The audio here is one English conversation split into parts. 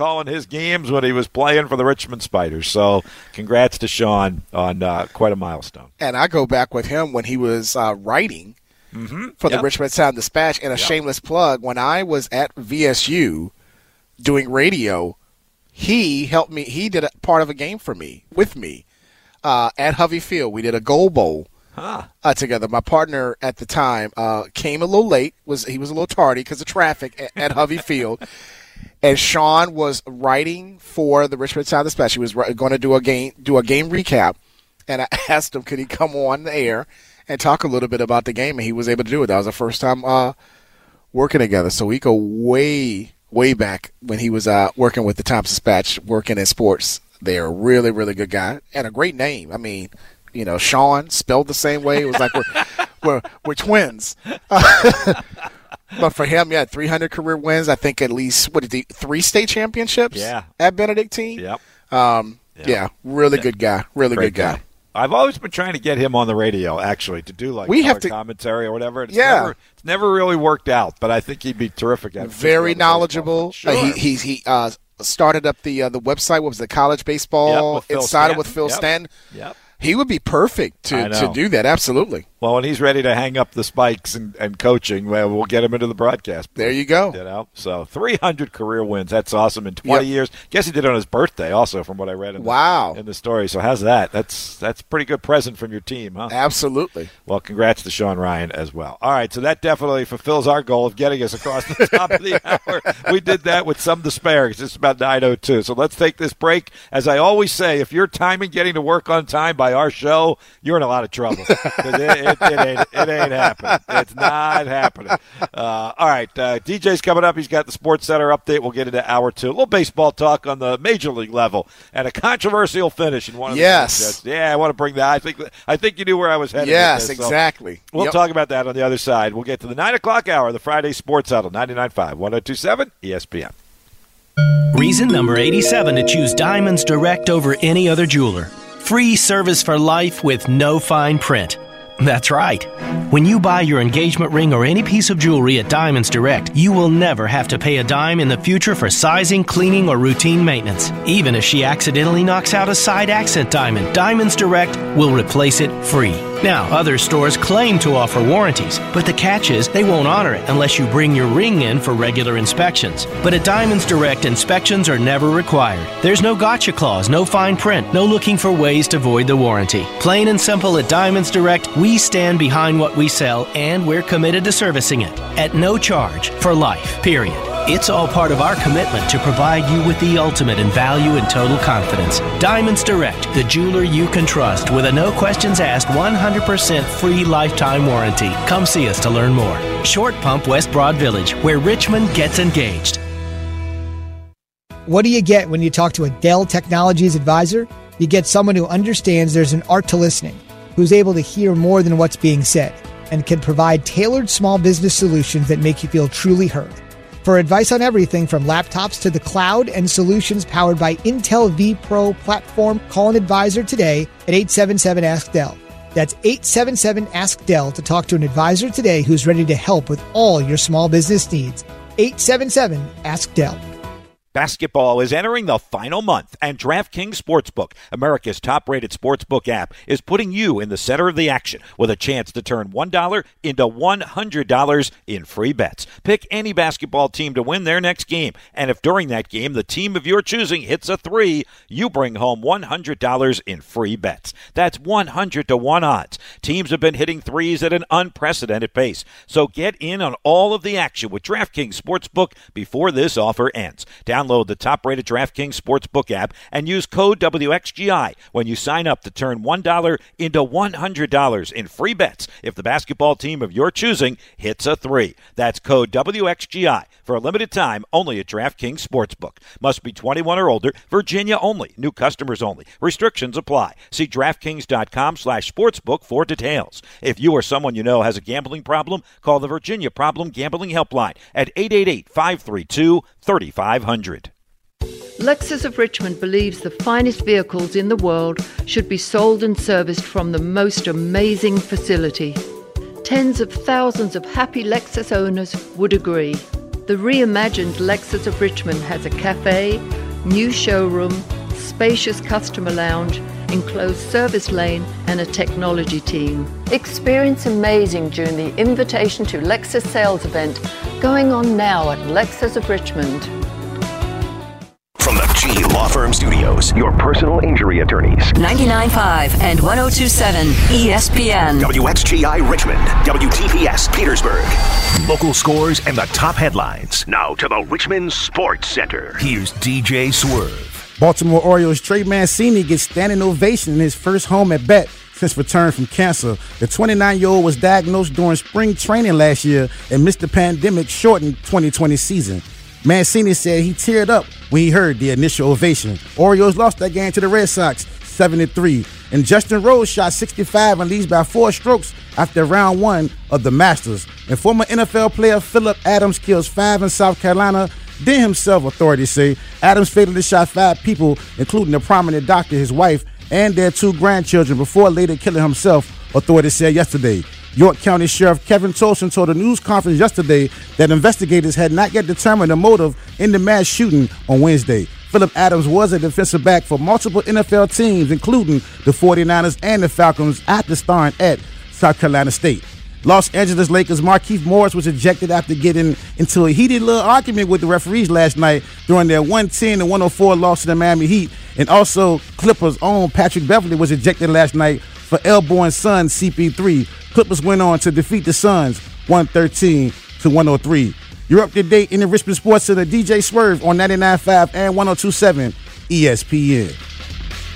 calling his games when he was playing for the Richmond Spiders. So, congrats to Sean on uh, quite a milestone. And I go back with him when he was uh, writing mm-hmm. for the. Richmond Sound Dispatch. And a yep. shameless plug: when I was at VSU doing radio, he helped me. He did a part of a game for me with me uh, at Hovey Field. We did a Gold Bowl huh. uh, together. My partner at the time uh, came a little late. Was he was a little tardy because of traffic at, at Hovey Field. And Sean was writing for the Richmond Sound Dispatch. He was going to do a game do a game recap, and I asked him could he come on the air and talk a little bit about the game, and he was able to do it. That was the first time uh, working together. So we go way way back when he was uh, working with the Times Dispatch, working in sports. They're a really really good guy and a great name. I mean, you know, Sean spelled the same way. It was like we're we're, we're twins. but for him, yeah, 300 career wins. I think at least what did he three state championships? Yeah, at Benedictine. Yep. Um, yep. Yeah, really yeah. good guy. Really Great good guy. guy. I've always been trying to get him on the radio, actually, to do like we have to, commentary or whatever. It's yeah, never, it's never really worked out, but I think he'd be terrific. At Very knowledgeable. Sure. Uh, he he, he uh, started up the uh, the website. What was the college baseball yep, Insider with Phil yep. Stanton? Yep. He would be perfect to, to do that. Absolutely. Well, when he's ready to hang up the spikes and, and coaching, well, we'll get him into the broadcast. There you go. You know, so 300 career wins. That's awesome in 20 yep. years. Guess he did it on his birthday, also, from what I read. In wow. The, in the story. So how's that? That's that's a pretty good present from your team, huh? Absolutely. Well, congrats to Sean Ryan as well. All right, so that definitely fulfills our goal of getting us across the top of the hour. We did that with some despair because it's about 9:02. So let's take this break. As I always say, if you're timing getting to work on time by our show, you're in a lot of trouble. It, it, it, ain't, it ain't happening. It's not happening. Uh, all right, uh, DJ's coming up. He's got the Sports Center update. We'll get into hour two. A little baseball talk on the major league level and a controversial finish in one of the yes. the Yeah, I want to bring that. I think I think you knew where I was headed. Yes, this, exactly. So we'll yep. talk about that on the other side. We'll get to the nine o'clock hour, the Friday Sports Huddle, 99.5, 102.7 ESPN. Reason number 87 to choose Diamonds Direct over any other jeweler. Free service for life with no fine print. That's right. When you buy your engagement ring or any piece of jewelry at Diamonds Direct, you will never have to pay a dime in the future for sizing, cleaning, or routine maintenance. Even if she accidentally knocks out a side accent diamond, Diamonds Direct will replace it free. Now, other stores claim to offer warranties, but the catch is they won't honor it unless you bring your ring in for regular inspections. But at Diamonds Direct, inspections are never required. There's no gotcha clause, no fine print, no looking for ways to void the warranty. Plain and simple at Diamonds Direct, we stand behind what we sell and we're committed to servicing it at no charge for life, period. It's all part of our commitment to provide you with the ultimate in value and total confidence. Diamonds Direct, the jeweler you can trust with a no questions asked 100% free lifetime warranty. Come see us to learn more. Short Pump West Broad Village, where Richmond gets engaged. What do you get when you talk to a Dell Technologies advisor? You get someone who understands there's an art to listening, who's able to hear more than what's being said, and can provide tailored small business solutions that make you feel truly heard. For advice on everything from laptops to the cloud and solutions powered by Intel vPro platform, call an advisor today at 877 Ask Dell. That's 877 Ask Dell to talk to an advisor today who's ready to help with all your small business needs. 877 Ask Dell. Basketball is entering the final month, and DraftKings Sportsbook, America's top rated sportsbook app, is putting you in the center of the action with a chance to turn $1 into $100 in free bets. Pick any basketball team to win their next game, and if during that game the team of your choosing hits a three, you bring home $100 in free bets. That's 100 to 1 odds. Teams have been hitting threes at an unprecedented pace, so get in on all of the action with DraftKings Sportsbook before this offer ends. Down Download the top rated DraftKings Sportsbook app and use code WXGI when you sign up to turn $1 into $100 in free bets if the basketball team of your choosing hits a three. That's code WXGI for a limited time only at DraftKings Sportsbook. Must be 21 or older, Virginia only, new customers only. Restrictions apply. See DraftKings.com slash sportsbook for details. If you or someone you know has a gambling problem, call the Virginia Problem Gambling Helpline at 888 532 3500. Lexus of Richmond believes the finest vehicles in the world should be sold and serviced from the most amazing facility. Tens of thousands of happy Lexus owners would agree. The reimagined Lexus of Richmond has a cafe, new showroom, spacious customer lounge, enclosed service lane, and a technology team. Experience amazing during the Invitation to Lexus sales event going on now at Lexus of Richmond. From the G Law Firm Studios, your personal injury attorneys. 99.5 and 1027 ESPN. WXGI Richmond, WTPS Petersburg. Local scores and the top headlines. Now to the Richmond Sports Center. Here's DJ Swerve. Baltimore Orioles Trey Mancini gets standing ovation in his first home at bat since return from cancer. The 29-year-old was diagnosed during spring training last year and missed the pandemic-shortened 2020 season. Mancini said he teared up when he heard the initial ovation. Orioles lost that game to the Red Sox 7-3. And Justin Rose shot 65 and leads by four strokes after round one of the Masters. And former NFL player Philip Adams kills five in South Carolina. Then himself, authorities say, Adams fatally shot five people, including a prominent doctor, his wife, and their two grandchildren before later killing himself, authorities said yesterday. York County Sheriff Kevin Tolson told a news conference yesterday that investigators had not yet determined the motive in the mass shooting on Wednesday. Philip Adams was a defensive back for multiple NFL teams, including the 49ers and the Falcons, after starring at South Carolina State. Los Angeles Lakers Markieff Morris was ejected after getting into a heated little argument with the referees last night during their 110 and 104 loss to the Miami Heat. And also, Clippers' own Patrick Beverley was ejected last night for elbowing Suns CP3. Clippers went on to defeat the Suns 113 to 103. You're up to date in the Richmond Sports Center. DJ Swerve on 99.5 and 102.7 ESPN.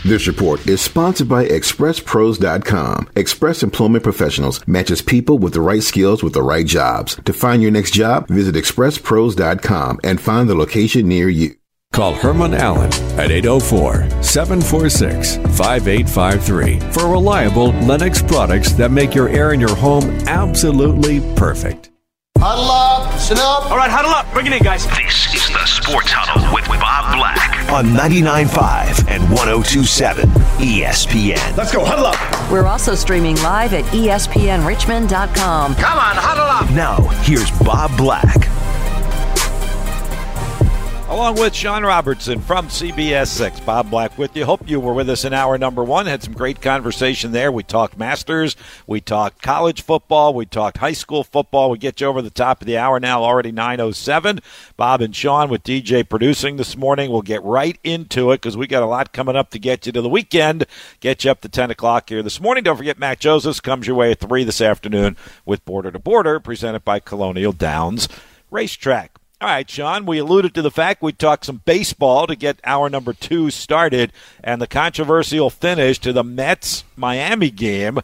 This report is sponsored by ExpressPros.com. Express Employment Professionals matches people with the right skills with the right jobs. To find your next job, visit ExpressPros.com and find the location near you. Call Herman Allen at 804 746 5853 for reliable Lennox products that make your air in your home absolutely perfect. Huddle up, sit up. All right, huddle up. Bring it in, guys. This is the Sports Huddle with Bob Black on 99.5 and 102.7 ESPN. Let's go, huddle up. We're also streaming live at ESPNRichmond.com. Come on, huddle up. Now, here's Bob Black. Along with Sean Robertson from CBS 6. Bob Black with you. Hope you were with us in hour number one. Had some great conversation there. We talked Masters. We talked college football. We talked high school football. We get you over the top of the hour now, already 9.07. Bob and Sean with DJ producing this morning. We'll get right into it because we got a lot coming up to get you to the weekend. Get you up to 10 o'clock here this morning. Don't forget, Matt Josephs comes your way at 3 this afternoon with Border to Border, presented by Colonial Downs Racetrack. All right, Sean, we alluded to the fact we talked some baseball to get our number two started, and the controversial finish to the Mets Miami game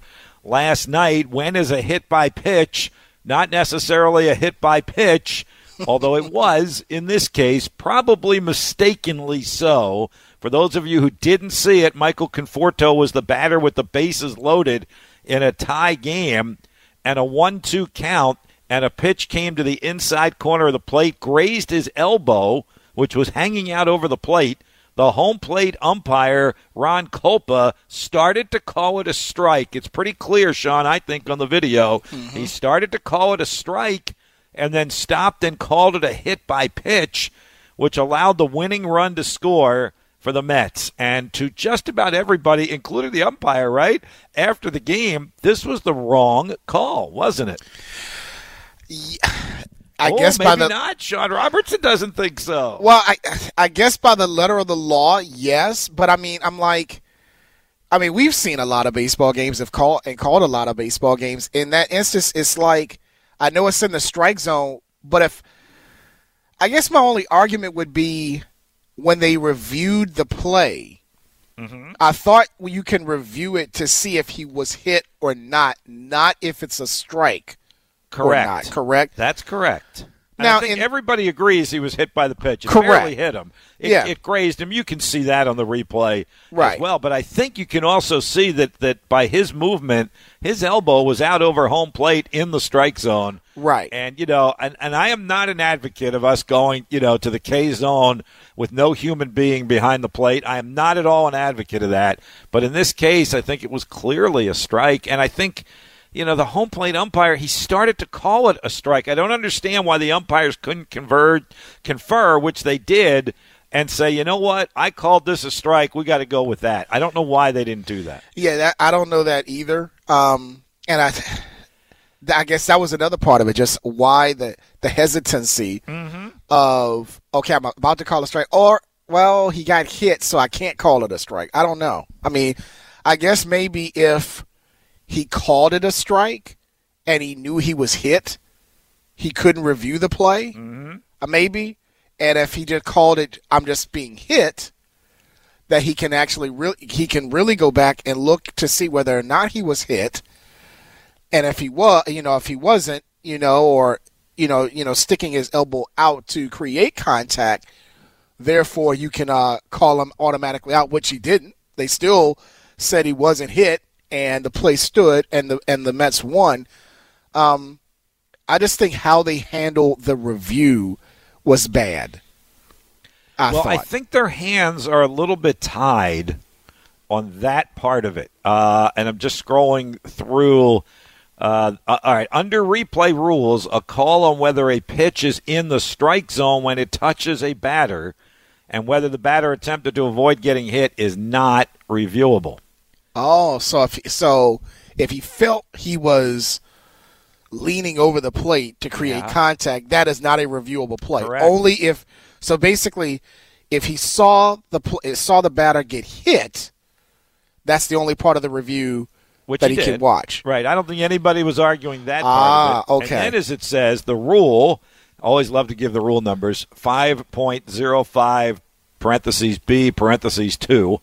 last night When is a hit by pitch, not necessarily a hit by pitch, although it was, in this case, probably mistakenly so. For those of you who didn't see it, Michael Conforto was the batter with the bases loaded in a tie game and a 1 2 count and a pitch came to the inside corner of the plate, grazed his elbow, which was hanging out over the plate. The home plate umpire, Ron Kulpa, started to call it a strike. It's pretty clear, Sean, I think, on the video. Mm-hmm. He started to call it a strike and then stopped and called it a hit by pitch, which allowed the winning run to score for the Mets. And to just about everybody, including the umpire, right? After the game, this was the wrong call, wasn't it? I oh, guess maybe by the not. Sean Robertson doesn't think so. Well, I I guess by the letter of the law, yes. But I mean, I'm like, I mean, we've seen a lot of baseball games have called and called a lot of baseball games. In that instance, it's like I know it's in the strike zone, but if I guess my only argument would be when they reviewed the play. Mm-hmm. I thought you can review it to see if he was hit or not, not if it's a strike. Correct. Correct. That's correct. And Now, I think in- everybody agrees he was hit by the pitch. It Correct. barely hit him. It, Yeah. it grazed him. You can see that on the replay Right. as well. But I think you can also see that, that by his movement, his elbow was out over home plate in the strike zone. Right. And, you know, and, and I am not an advocate of us going, you know, to the K zone with no human being behind the plate. I am not at all an advocate of that. But in this case, I think it was clearly a strike. And I think you know, the home plate umpire, he started to call it a strike. I don't understand why the umpires couldn't convert, confer, which they did, and say, you know what, I called this a strike. We got to go with that. I don't know why they didn't do that. Yeah, that, I don't know that either. Um, and I, I guess that was another part of it. Just why the the hesitancy of okay, I'm about to call a strike, or well, he got hit, so I can't call it a strike. I don't know. I mean, I guess maybe if he called it a strike and he knew he was hit, he couldn't review the play. Mm-hmm. Uh, maybe, and if he just called it, I'm just being hit. That he can actually really he can really go back and look to see whether or not he was hit, and if he was, you know, if he wasn't, you know, or you know, you know, sticking his elbow out to create contact, therefore you can uh, call him automatically out, which he didn't. They still said he wasn't hit, and the play stood, and the and the Mets won. Um, I just think how they handled the review was bad. I well, thought. I think their hands are a little bit tied on that part of it. Uh, and I'm just scrolling through. Uh, all right, under replay rules, a call on whether a pitch is in the strike zone when it touches a batter and whether the batter attempted to avoid getting hit is not reviewable. Oh, so if so, if he felt he was leaning over the plate to create Yeah. contact, that is not a reviewable play. Correct. Only if so. Basically, if he saw the pl- saw the batter get hit, that's the only part of the review Which that he he, can watch. Right. I don't think anybody was arguing that part Ah, okay. And then, as it says, the rule, always love to give the rule numbers 5.05 parentheses B parentheses 2,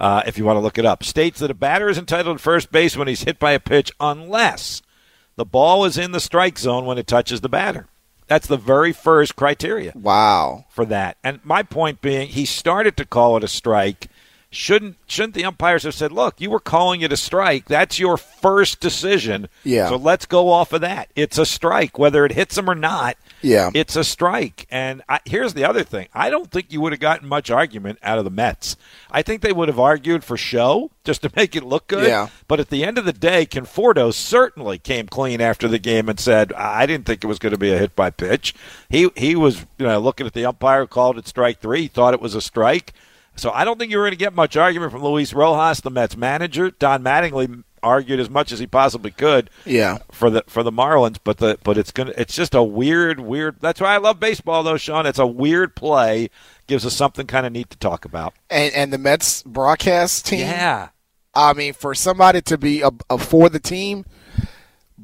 uh, if you want to look it up, states that a batter is entitled to first base when he's hit by a pitch unless the ball is in the strike zone when it touches the batter. That's the very first criteria Wow. for that. And my point being, he started to call it a strike. Shouldn't shouldn't the umpires have said, "Look, you were calling it a strike. That's your first decision. Yeah. So let's go off of that. It's a strike, whether it hits him or not. Yeah. It's a strike. And I, here's the other thing: I don't think you would have gotten much argument out of the Mets. I think they would have argued for show, just to make it look good. Yeah. But at the end of the day, Conforto certainly came clean after the game and said, "I didn't think it was going to be a hit by pitch." He he was you know looking at the umpire, called it strike three, thought it was a strike. So I don't think you're going to get much argument from Luis Rojas, the Mets manager. Don Mattingly argued as much as he possibly could Yeah. for the for the Marlins, but the but it's gonna it's just a weird weird. That's why I love baseball though, Sean. It's a weird play, gives us something kind of neat to talk about. And and the Mets broadcast team. Yeah. I mean, for somebody to be a, a for the team,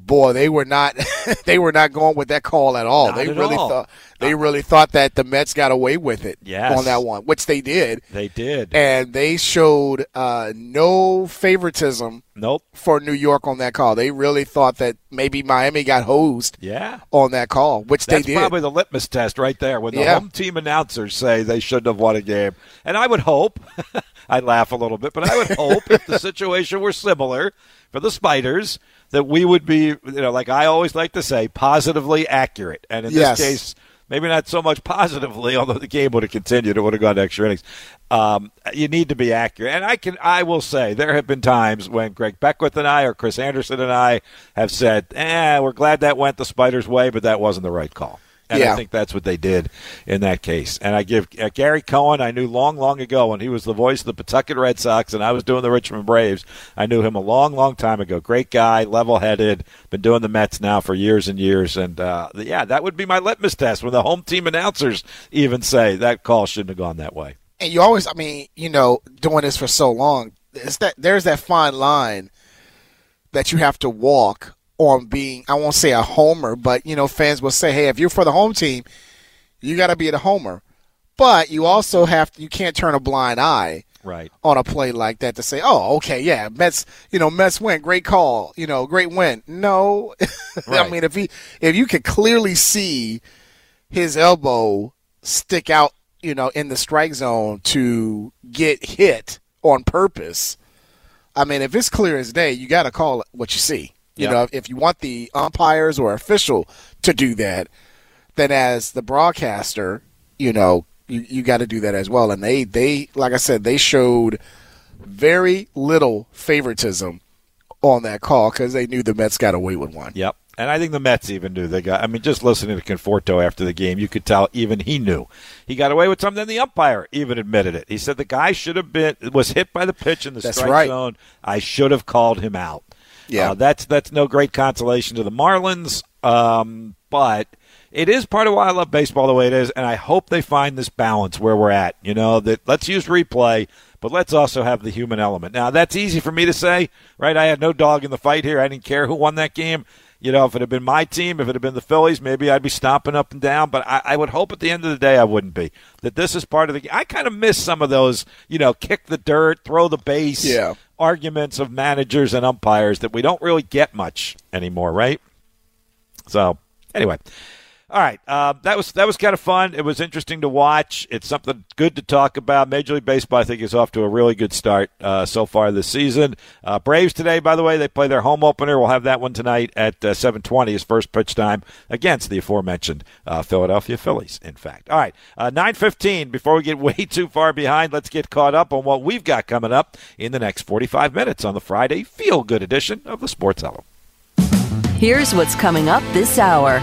boy, they were not they were not going with that call at all. Not they at really all. thought they really thought that the Mets got away with it Yes. on that one, which they did, They did. and they showed uh, no favoritism nope. for New York on that call. They really thought that maybe Miami got hosed Yeah. on that call, which That's they did. probably the litmus test right there when the Yeah. home team announcers say they shouldn't have won a game. And I would hope, I laugh a little bit, but I would hope if the situation were similar for the Spiders, that we would be, you know, like I always like to say, positively accurate. And in Yes. this case, maybe not so much positively, although the game would have continued, it would have gone to extra innings. Um, you need to be accurate, and I can, I will say, there have been times when Greg Beckwith and I, or Chris Anderson and I, have said, "Eh, we're glad that went the Spiders' way, but that wasn't the right call." And I think that's what they did in that case. And I give uh, Gary Cohen, I knew long, long ago when he was the voice of the Pawtucket Red Sox and I was doing the Richmond Braves. I knew him a long, long time ago. Great guy, level headed, been doing the Mets now for years and years. And uh, yeah, that would be my litmus test when the home team announcers even say that call shouldn't have gone that way. and you always, I mean, you know, doing this for so long, it's that there's that fine line that you have to walk on being, I won't say a homer, but you know, fans will say, hey, if you're for the home team, you got to be the homer, but you also have to, you can't turn a blind eye Right. on a play like that to say, oh, okay, yeah, Mets, you know, Mets win, great call, you know, great win. No, I mean, if he, if you could clearly see his elbow stick out, you know, in the strike zone to get hit on purpose. I mean, if it's clear as day, you got to call it what you see. You Yep. know, if you want the umpires or official to do that, then as the broadcaster, you know, you, you got to do that as well. And they, they, like I said, they showed very little favoritism on that call because they knew the Mets got away with one. Yep. And I think the Mets even knew they got. I mean, just listening to Conforto after the game, you could tell even he knew he got away with something. The umpire even admitted it. He said the guy should have been was hit by the pitch in the That's strike right. zone. I should have called him out. Yeah. Uh, that's that's no great consolation to the Marlins, um, but it is part of why I love baseball the way it is, and I hope they find this balance where we're at. You know that let's use replay, but let's also have the human element. Now that's easy for me to say, right? I had no dog in the fight here. I didn't care who won that game. You know, if it had been my team, if it had been the Phillies, maybe I'd be stomping up and down. But I, I would hope at the end of the day I wouldn't be. That this is part of the. I kind of miss some of those. You know, kick the dirt, throw the base. Yeah. Arguments of managers and umpires that we don't really get much anymore, right? So anyway, all right, uh, that was that was kind of fun. It was interesting to watch. It's something good to talk about. Major League Baseball, I think, is off to a really good start uh, so far this season. Uh, Braves today, by the way, they play their home opener. We'll have that one tonight at uh, seven twenty, his first pitch time against the aforementioned uh, Philadelphia Phillies. In fact, all right, uh, nine fifteen. Before we get way too far behind, let's get caught up on what we've got coming up in the next forty five minutes on the Friday Feel Good edition of the Sports Huddle. Here's what's coming up this hour.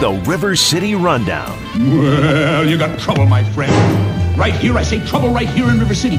The River City Rundown. Well, you got trouble, my friend. Right here, I say trouble right here in River City.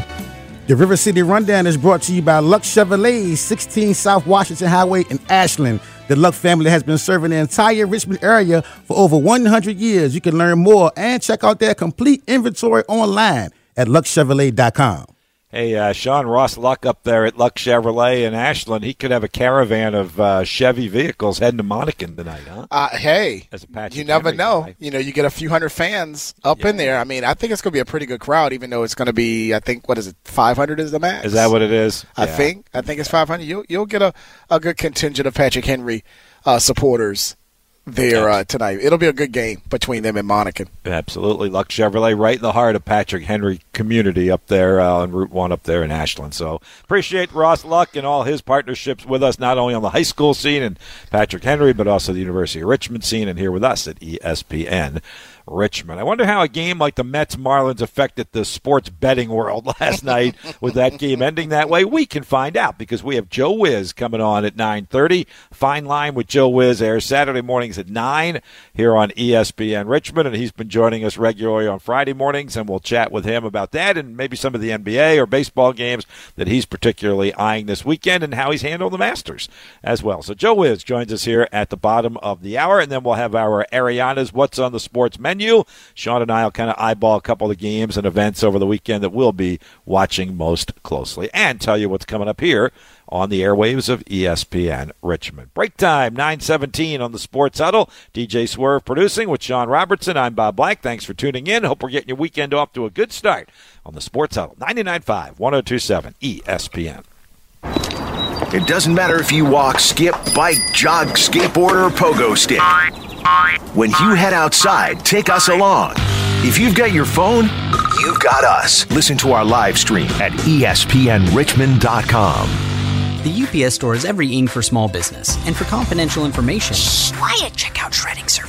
The River City Rundown is brought to you by Luck Chevrolet, 16 South Washington Highway in Ashland. The Luck family has been serving the entire Richmond area for over 100 years. You can learn more and check out their complete inventory online at luckchevrolet.com. Hey, uh, Sean Ross Luck up there at Luck Chevrolet in Ashland. He could have a caravan of uh, Chevy vehicles heading to Monacan tonight, huh? Uh, hey, As a Patrick you never know. guy. You know, you get a few hundred fans up in there. I mean, I think it's going to be a pretty good crowd, even though it's going to be, I think, what is it, 500 is the max? Is that what it is? I Yeah. think. I think it's 500. You'll, you'll get a, a good contingent of Patrick Henry uh, supporters there uh, tonight. It'll be a good game between them and Monacan. Absolutely. Luck Chevrolet right in the heart of Patrick Henry community up there uh, on Route 1 up there in Ashland. So appreciate Ross Luck and all his partnerships with us, not only on the high school scene and Patrick Henry, but also the University of Richmond scene and here with us at ESPN. Richmond. I wonder how a game like the Mets Marlins affected the sports betting world last night with that game ending that way. We can find out because we have Joe Wiz coming on at 9:30. Fine Line with Joe Wiz airs Saturday mornings at 9 here on ESPN Richmond and he's been joining us regularly on Friday mornings and we'll chat with him about that and maybe some of the NBA or baseball games that he's particularly eyeing this weekend and how he's handled the Masters as well. So Joe Wiz joins us here at the bottom of the hour and then we'll have our Ariana's What's on the Sports menu. Sean and I will kind of eyeball a couple of the games and events over the weekend that we'll be watching most closely and tell you what's coming up here on the airwaves of ESPN Richmond. Break time, 917 on the Sports Huddle. DJ Swerve producing with Sean Robertson. I'm Bob Black. Thanks for tuning in. Hope we're getting your weekend off to a good start on the Sports Huddle. 99.5, 1027 ESPN. It doesn't matter if you walk, skip, bike, jog, skateboard, or pogo stick. When you head outside, take us along. If you've got your phone, you've got us. Listen to our live stream at espnrichmond.com. The UPS store is every ing for small business. And for confidential information, Quiet, check out shredding services.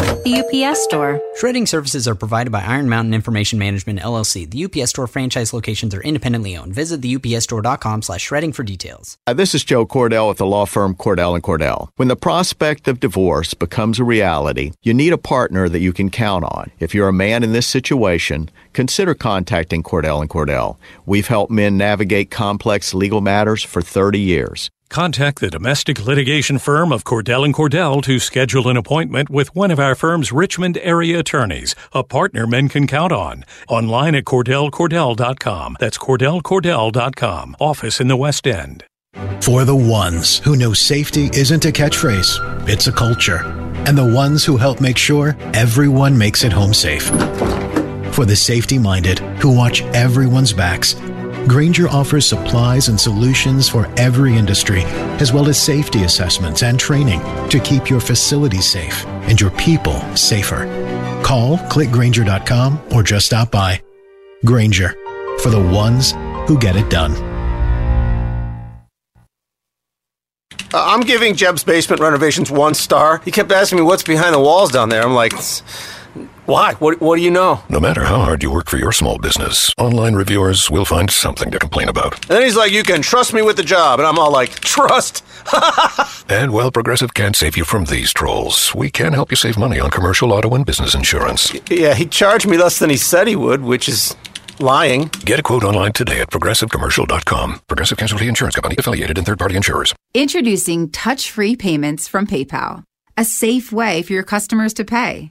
The UPS store. shredding services are provided by Iron Mountain Information Management LLC. The UPS store franchise locations are independently owned. Visit theupsstore.com slash shredding for details. Hi, This is Joe Cordell with the law firm Cordell and Cordell. When the prospect of divorce becomes a reality, you need a partner that you can count on. If you're a man in this situation, consider contacting Cordell and Cordell. We've helped men navigate complex legal matters for 30 years. Contact the domestic litigation firm of Cordell and Cordell to schedule an appointment with one of our firm's Richmond area attorneys, a partner men can count on. Online at cordellcordell.com. That's cordellcordell.com. Office in the West End. For the ones who know safety isn't a catchphrase, it's a culture. And the ones who help make sure everyone makes it home safe. For the safety minded who watch everyone's backs, Grainger offers supplies and solutions for every industry, as well as safety assessments and training to keep your facility safe and your people safer. Call clickgrainger.com or just stop by. Grainger for the ones who get it done. Uh, I'm giving Jeb's basement renovations one star. He kept asking me what's behind the walls down there. I'm like, "It's- Why? What, what do you know? No matter how hard you work for your small business, online reviewers will find something to complain about. And then he's like, You can trust me with the job. And I'm all like, Trust? And while Progressive can't save you from these trolls, we can help you save money on commercial auto and business insurance. yeah, he charged me less than he said he would, which is lying. Get a quote online today at progressivecommercial.com. Progressive Casualty Insurance Company affiliated and third party insurers. Introducing touch free payments from PayPal, a safe way for your customers to pay.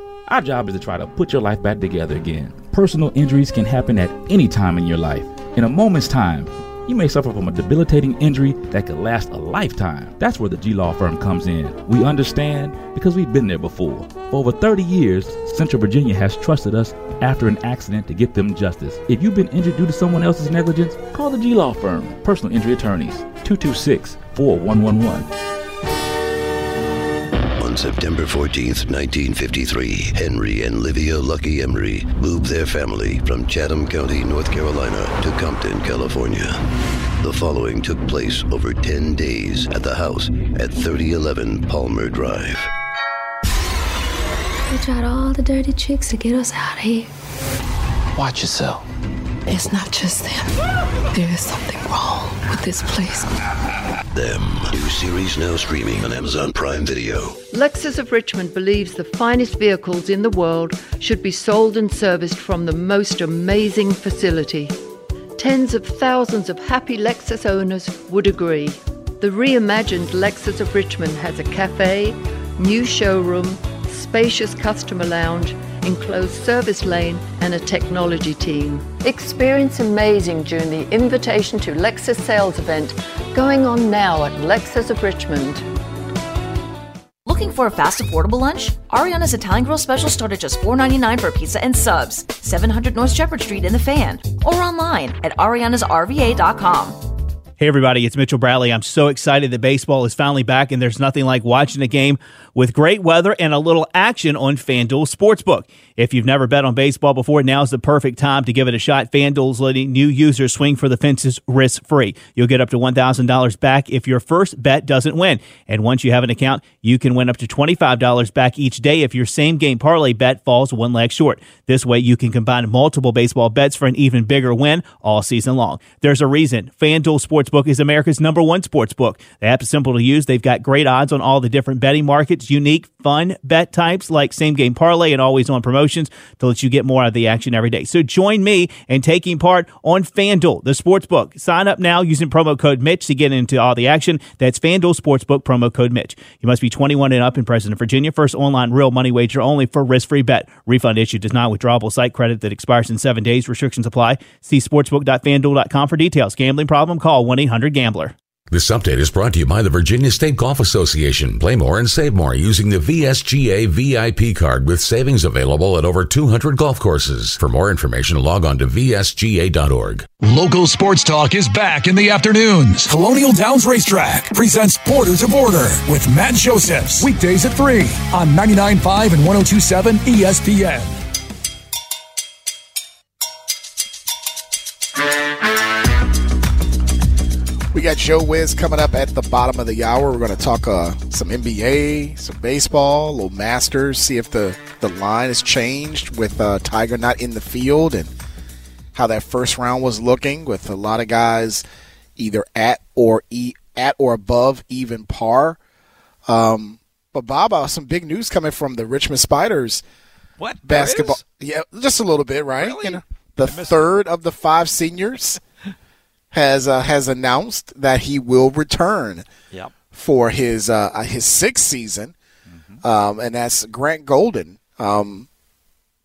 our job is to try to put your life back together again. Personal injuries can happen at any time in your life. In a moment's time, you may suffer from a debilitating injury that could last a lifetime. That's where the G Law firm comes in. We understand because we've been there before. For over 30 years, Central Virginia has trusted us after an accident to get them justice. If you've been injured due to someone else's negligence, call the G Law firm, personal injury attorneys, 226 4111. On September 14, 1953, Henry and Livia Lucky Emory moved their family from Chatham County, North Carolina to Compton, California. The following took place over 10 days at the house at 3011 Palmer Drive. They tried all the dirty tricks to get us out of here. Watch yourself. It's not just them. There is something wrong with this place. Them. New series now streaming on Amazon Prime Video. Lexus of Richmond believes the finest vehicles in the world should be sold and serviced from the most amazing facility. Tens of thousands of happy Lexus owners would agree. The reimagined Lexus of Richmond has a cafe, new showroom, spacious customer lounge, enclosed service lane, and a technology team. Experience amazing during the Invitation to Lexus sales event going on now at Lexus of Richmond. Looking for a fast, affordable lunch? Ariana's Italian Grill special start at just $4.99 for pizza and subs. 700 North Shepherd Street in the Fan. Or online at arianasrva.com. Hey, everybody, it's Mitchell Bradley. I'm so excited that baseball is finally back, and there's nothing like watching a game with great weather and a little action on FanDuel Sportsbook. If you've never bet on baseball before, now's the perfect time to give it a shot. FanDuel's letting new users swing for the fences risk free. You'll get up to $1,000 back if your first bet doesn't win. And once you have an account, you can win up to $25 back each day if your same game parlay bet falls one leg short. This way, you can combine multiple baseball bets for an even bigger win all season long. There's a reason FanDuel Sportsbook is America's number one sportsbook. The app is simple to use. They've got great odds on all the different betting markets, unique, fun bet types like same game parlay and always on promotions to let you get more out of the action every day. So join me in taking part on FanDuel, the sportsbook. Sign up now using promo code Mitch to get into all the action. That's FanDuel Sportsbook, promo code Mitch. You must be 21 and up in President Virginia. First online real money wager only for risk-free bet. Refund issued does not withdrawable site credit that expires in seven days. Restrictions apply. See sportsbook.fanduel.com for details. Gambling problem? Call 1-800-GAMBLER. This update is brought to you by the Virginia State Golf Association. Play more and save more using the VSGA VIP card with savings available at over 200 golf courses. For more information, log on to vsga.org. Local sports talk is back in the afternoons. Colonial Downs Racetrack presents Border to Border with Matt Josephs. Weekdays at 3 on 99.5 and 102.7 ESPN. We got Joe Wiz coming up at the bottom of the hour. We're going to talk uh, some NBA, some baseball, a little Masters, see if the, the line has changed with uh, Tiger not in the field and how that first round was looking with a lot of guys either at or e- at or above even par. Um, but Baba, some big news coming from the Richmond Spiders. What basketball? Yeah, just a little bit, right? Really? You know, the third of the five seniors has uh, has announced that he will return Yep. for his uh, his sixth season, um, and that's Grant Golden. Um,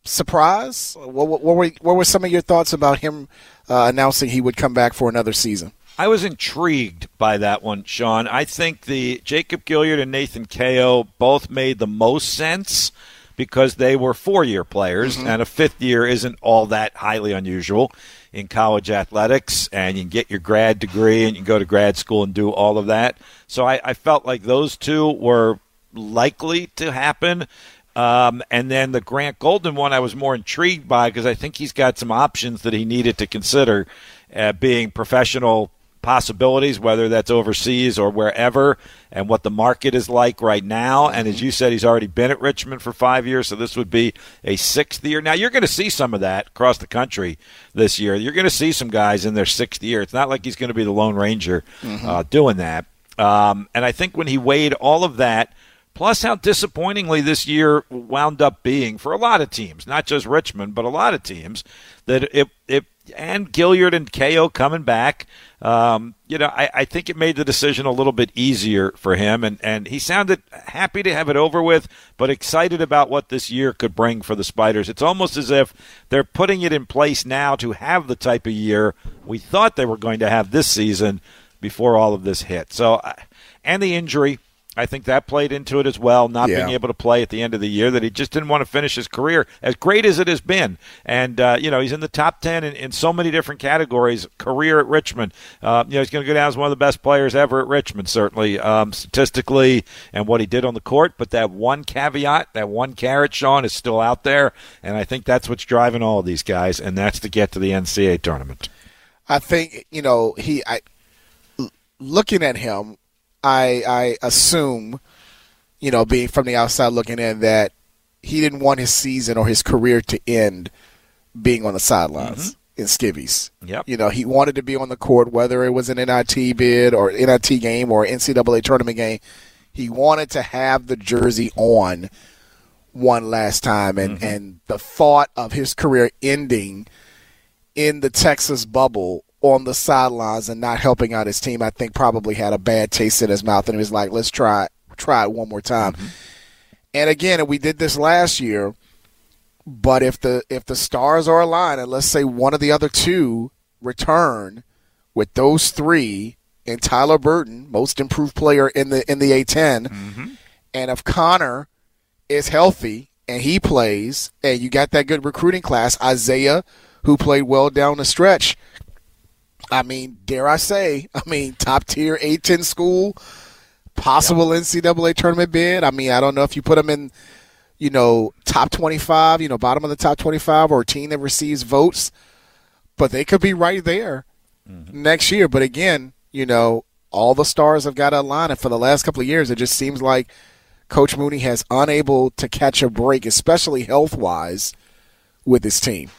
surprise? What, what, what were what were some of your thoughts about him uh, announcing he would come back for another season? I was intrigued by that one, Sean. I think the Jacob Gilliard and Nathan Cayo both made the most sense because they were four-year players, and a fifth year isn't all that highly unusual in college athletics, and you can get your grad degree and you can go to grad school and do all of that. So I, I felt like those two were likely to happen. Um, and then the Grant Golden one, I was more intrigued by because I think he's got some options that he needed to consider, uh, being professional possibilities, whether that's overseas or wherever, and what the market is like right now. And as you said, he's already been at Richmond for five years, so this would be a sixth year. Now, you're going to see some of that across the country this year. You're going to see some guys in their sixth year. It's not like he's going to be the Lone Ranger mm-hmm. uh, doing that. Um, and I think when he weighed all of that, plus how disappointingly this year wound up being for a lot of teams, not just Richmond, but a lot of teams, that it, it and Gilliard and Cayo coming back. Um, you know, I, I, think it made the decision a little bit easier for him, and, and he sounded happy to have it over with, but excited about what this year could bring for the Spiders. It's almost as if they're putting it in place now to have the type of year we thought they were going to have this season before all of this hit. So, uh, and the injury, I think that played into it as well, not yeah. being able to play at the end of the year, that he just didn't want to finish his career as great as it has been. And, uh, you know, he's in the top 10 in, in, so many different categories. Career at Richmond. Uh, you know, he's going to go down as one of the best players ever at Richmond, certainly, um, statistically, and what he did on the court. But that one caveat, that one carrot, Sean, is still out there. And I think that's what's driving all of these guys, and that's to get to the NCAA tournament. I think, you know, he, I, looking at him, I I assume, you know, being from the outside looking in, that he didn't want his season or his career to end being on the sidelines mm-hmm. in skivvies. Yep. You know, he wanted to be on the court, whether it was an NIT bid or NIT game or NCAA tournament game. He wanted to have the jersey on one last time, and mm-hmm. and the thought of his career ending in the Texas bubble on the sidelines and not helping out his team, I think probably had a bad taste in his mouth, and he was like, "Let's try try it one more time." Mm-hmm. And again, we did this last year, but if the if the stars are aligned, and let's say one of the other two return with those three and Tyler Burton, most improved player in the in the A10, mm-hmm. and if Connor is healthy and he plays, and you got that good recruiting class, Isaiah, who played well down the stretch I mean, dare I say, I mean, top tier A10 school, possible. NCAA tournament bid. I mean, I don't know if you put them in, you know, top 25, you know, bottom of the top 25 or a team that receives votes, but they could be right there mm-hmm. next year. But again, you know, all the stars have got to align. And for the last couple of years, it just seems like Coach Mooney has unable to catch a break, especially health wise, with his team.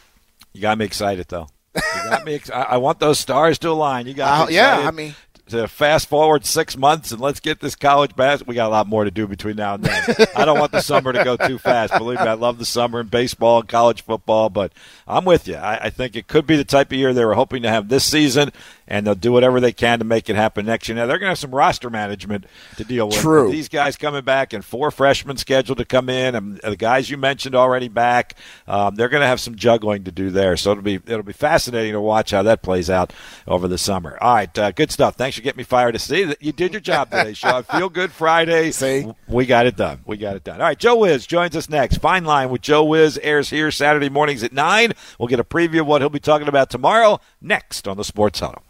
You got me excited, though. You got me. I want those stars to align. You got uh, yeah. I mean, to fast forward six months and let's get this college basketball. We got a lot more to do between now and then. I don't want the summer to go too fast. Believe me, I love the summer in baseball and college football, but I'm with you. I, I think it could be the type of year they were hoping to have this season, and they'll do whatever they can to make it happen next year. Now they're going to have some roster management to deal with. True. These guys coming back and four freshmen scheduled to come in, and the guys you mentioned already back. Um, they're going to have some juggling to do there. So it'll be it'll be fascinating to watch how that plays out over the summer. All right, uh, good stuff. Thanks for getting me fired to see that you did your job today, Sean. Feel good Friday. See, we got it done. We got it done. All right, Joe Wiz joins us next. Fine Line with Joe Wiz airs here Saturday mornings at nine. We'll get a preview of what he'll be talking about tomorrow next on the Sports Huddle.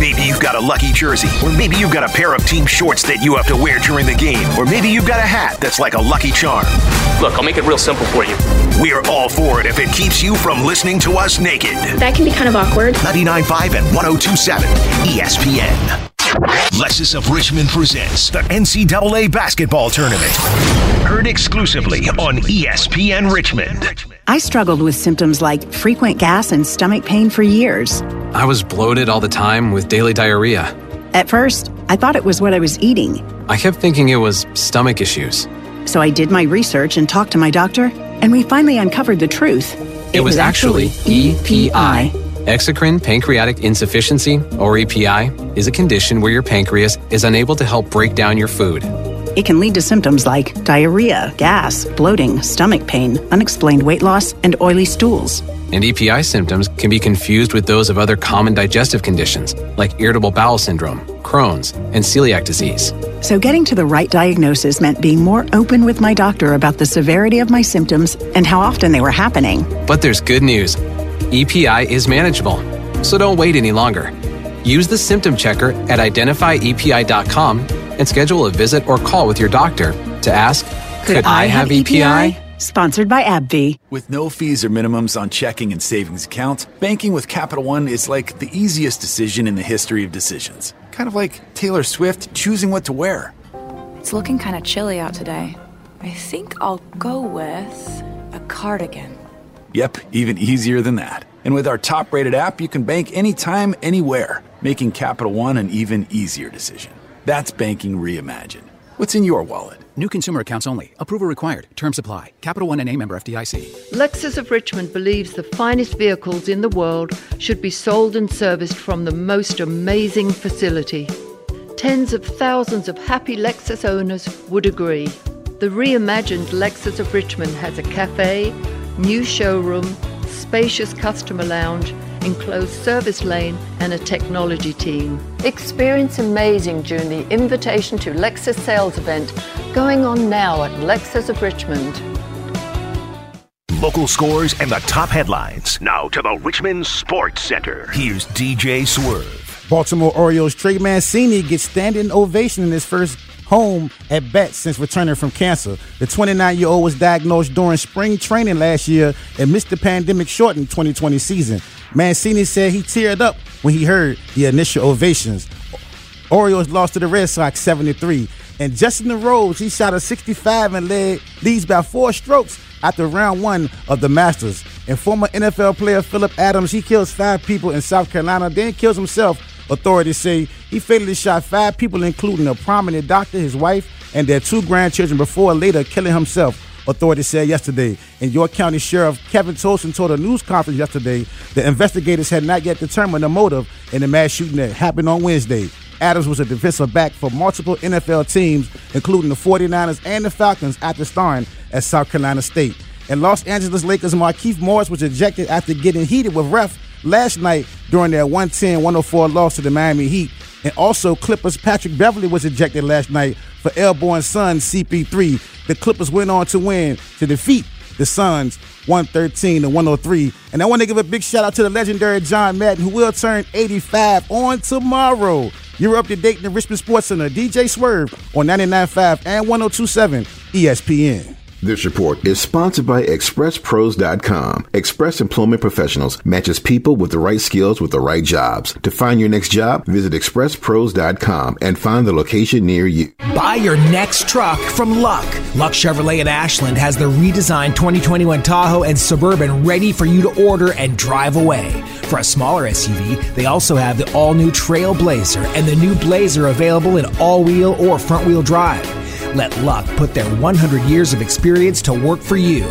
Maybe you've got a lucky jersey, or maybe you've got a pair of team shorts that you have to wear during the game, or maybe you've got a hat that's like a lucky charm. Look, I'll make it real simple for you. We're all for it if it keeps you from listening to us naked. That can be kind of awkward. 99.5 and 1027 ESPN. Lexus of Richmond presents the NCAA basketball tournament. Heard exclusively on ESPN Richmond. I struggled with symptoms like frequent gas and stomach pain for years. I was bloated all the time with daily diarrhea. At first, I thought it was what I was eating. I kept thinking it was stomach issues. So I did my research and talked to my doctor, and we finally uncovered the truth. It, it was, was, actually EPI. Exocrine pancreatic insufficiency, or EPI, is a condition where your pancreas is unable to help break down your food. It can lead to symptoms like diarrhea, gas, bloating, stomach pain, unexplained weight loss, and oily stools. And EPI symptoms can be confused with those of other common digestive conditions like irritable bowel syndrome, Crohn's, and celiac disease. So, getting to the right diagnosis meant being more open with my doctor about the severity of my symptoms and how often they were happening. But there's good news. EPI is manageable. So don't wait any longer. Use the symptom checker at identifyepi.com and schedule a visit or call with your doctor to ask, Could, I, have EPI? Sponsored by AbbVie. With no fees or minimums on checking and savings accounts, banking with Capital One is like the easiest decision in the history of decisions. Kind of like Taylor Swift choosing what to wear. It's looking kind of chilly out today. I think I'll go with a cardigan. Yep, even easier than that. And with our top rated app, you can bank anytime, anywhere, making Capital One an even easier decision. That's banking reimagined. What's in your wallet? New consumer accounts only. Approval required. Terms apply. Capital One and a member FDIC. Lexus of Richmond believes the finest vehicles in the world should be sold and serviced from the most amazing facility. Tens of thousands of happy Lexus owners would agree. The reimagined Lexus of Richmond has a cafe, new showroom, spacious customer lounge, enclosed service lane, and a technology team. Experience amazing during the Invitation to Lexus sales event going on now at Lexus of Richmond. Local scores and the top headlines. Now to the Richmond Sports Center. Here's DJ Swerve. Baltimore Orioles Trey Mancini gets standing ovation in his first home at bat since returning from cancer. The 29 year old was diagnosed during spring training last year and missed the pandemic shortened 2020 season. Mancini said he teared up when he heard the initial ovations. Orioles lost to the Red Sox 73. And Justin Rose, he shot a 65 and led leads by four strokes after round one of the Masters. And former NFL player Philip Adams, he kills five people in South Carolina, then kills himself. Authorities say he fatally shot five people, including a prominent doctor, his wife, and their two grandchildren before later killing himself. Authorities said yesterday. And York County Sheriff Kevin Tolson told a news conference yesterday the investigators had not yet determined the motive in the mass shooting that happened on Wednesday. Adams was a defensive back for multiple NFL teams, including the 49ers and the Falcons, after starring at South Carolina State. And Los Angeles Lakers Markieff Morris was ejected after getting heated with ref last night during their 110-104 loss to the Miami Heat. And also Clippers Patrick Beverley was ejected last night for airborne Sun CP3. The Clippers went on to win to defeat the Suns 113 to 103. And I want to give a big shout out to the legendary John Madden, who will turn 85 on tomorrow. You're up to date in the Richmond Sports Center. DJ Swerve on 99.5 and 102.7 ESPN. This report is sponsored by ExpressPros.com. Express Employment Professionals matches people with the right skills with the right jobs. To find your next job, visit ExpressPros.com and find the location near you. Buy your next truck from Luck. Luck Chevrolet in Ashland has the redesigned 2021 Tahoe and Suburban ready for you to order and drive away. For a smaller SUV, they also have the all new Trailblazer and the new Blazer available in all wheel or front wheel drive. Let Luck put their 100 years of experience to work for you.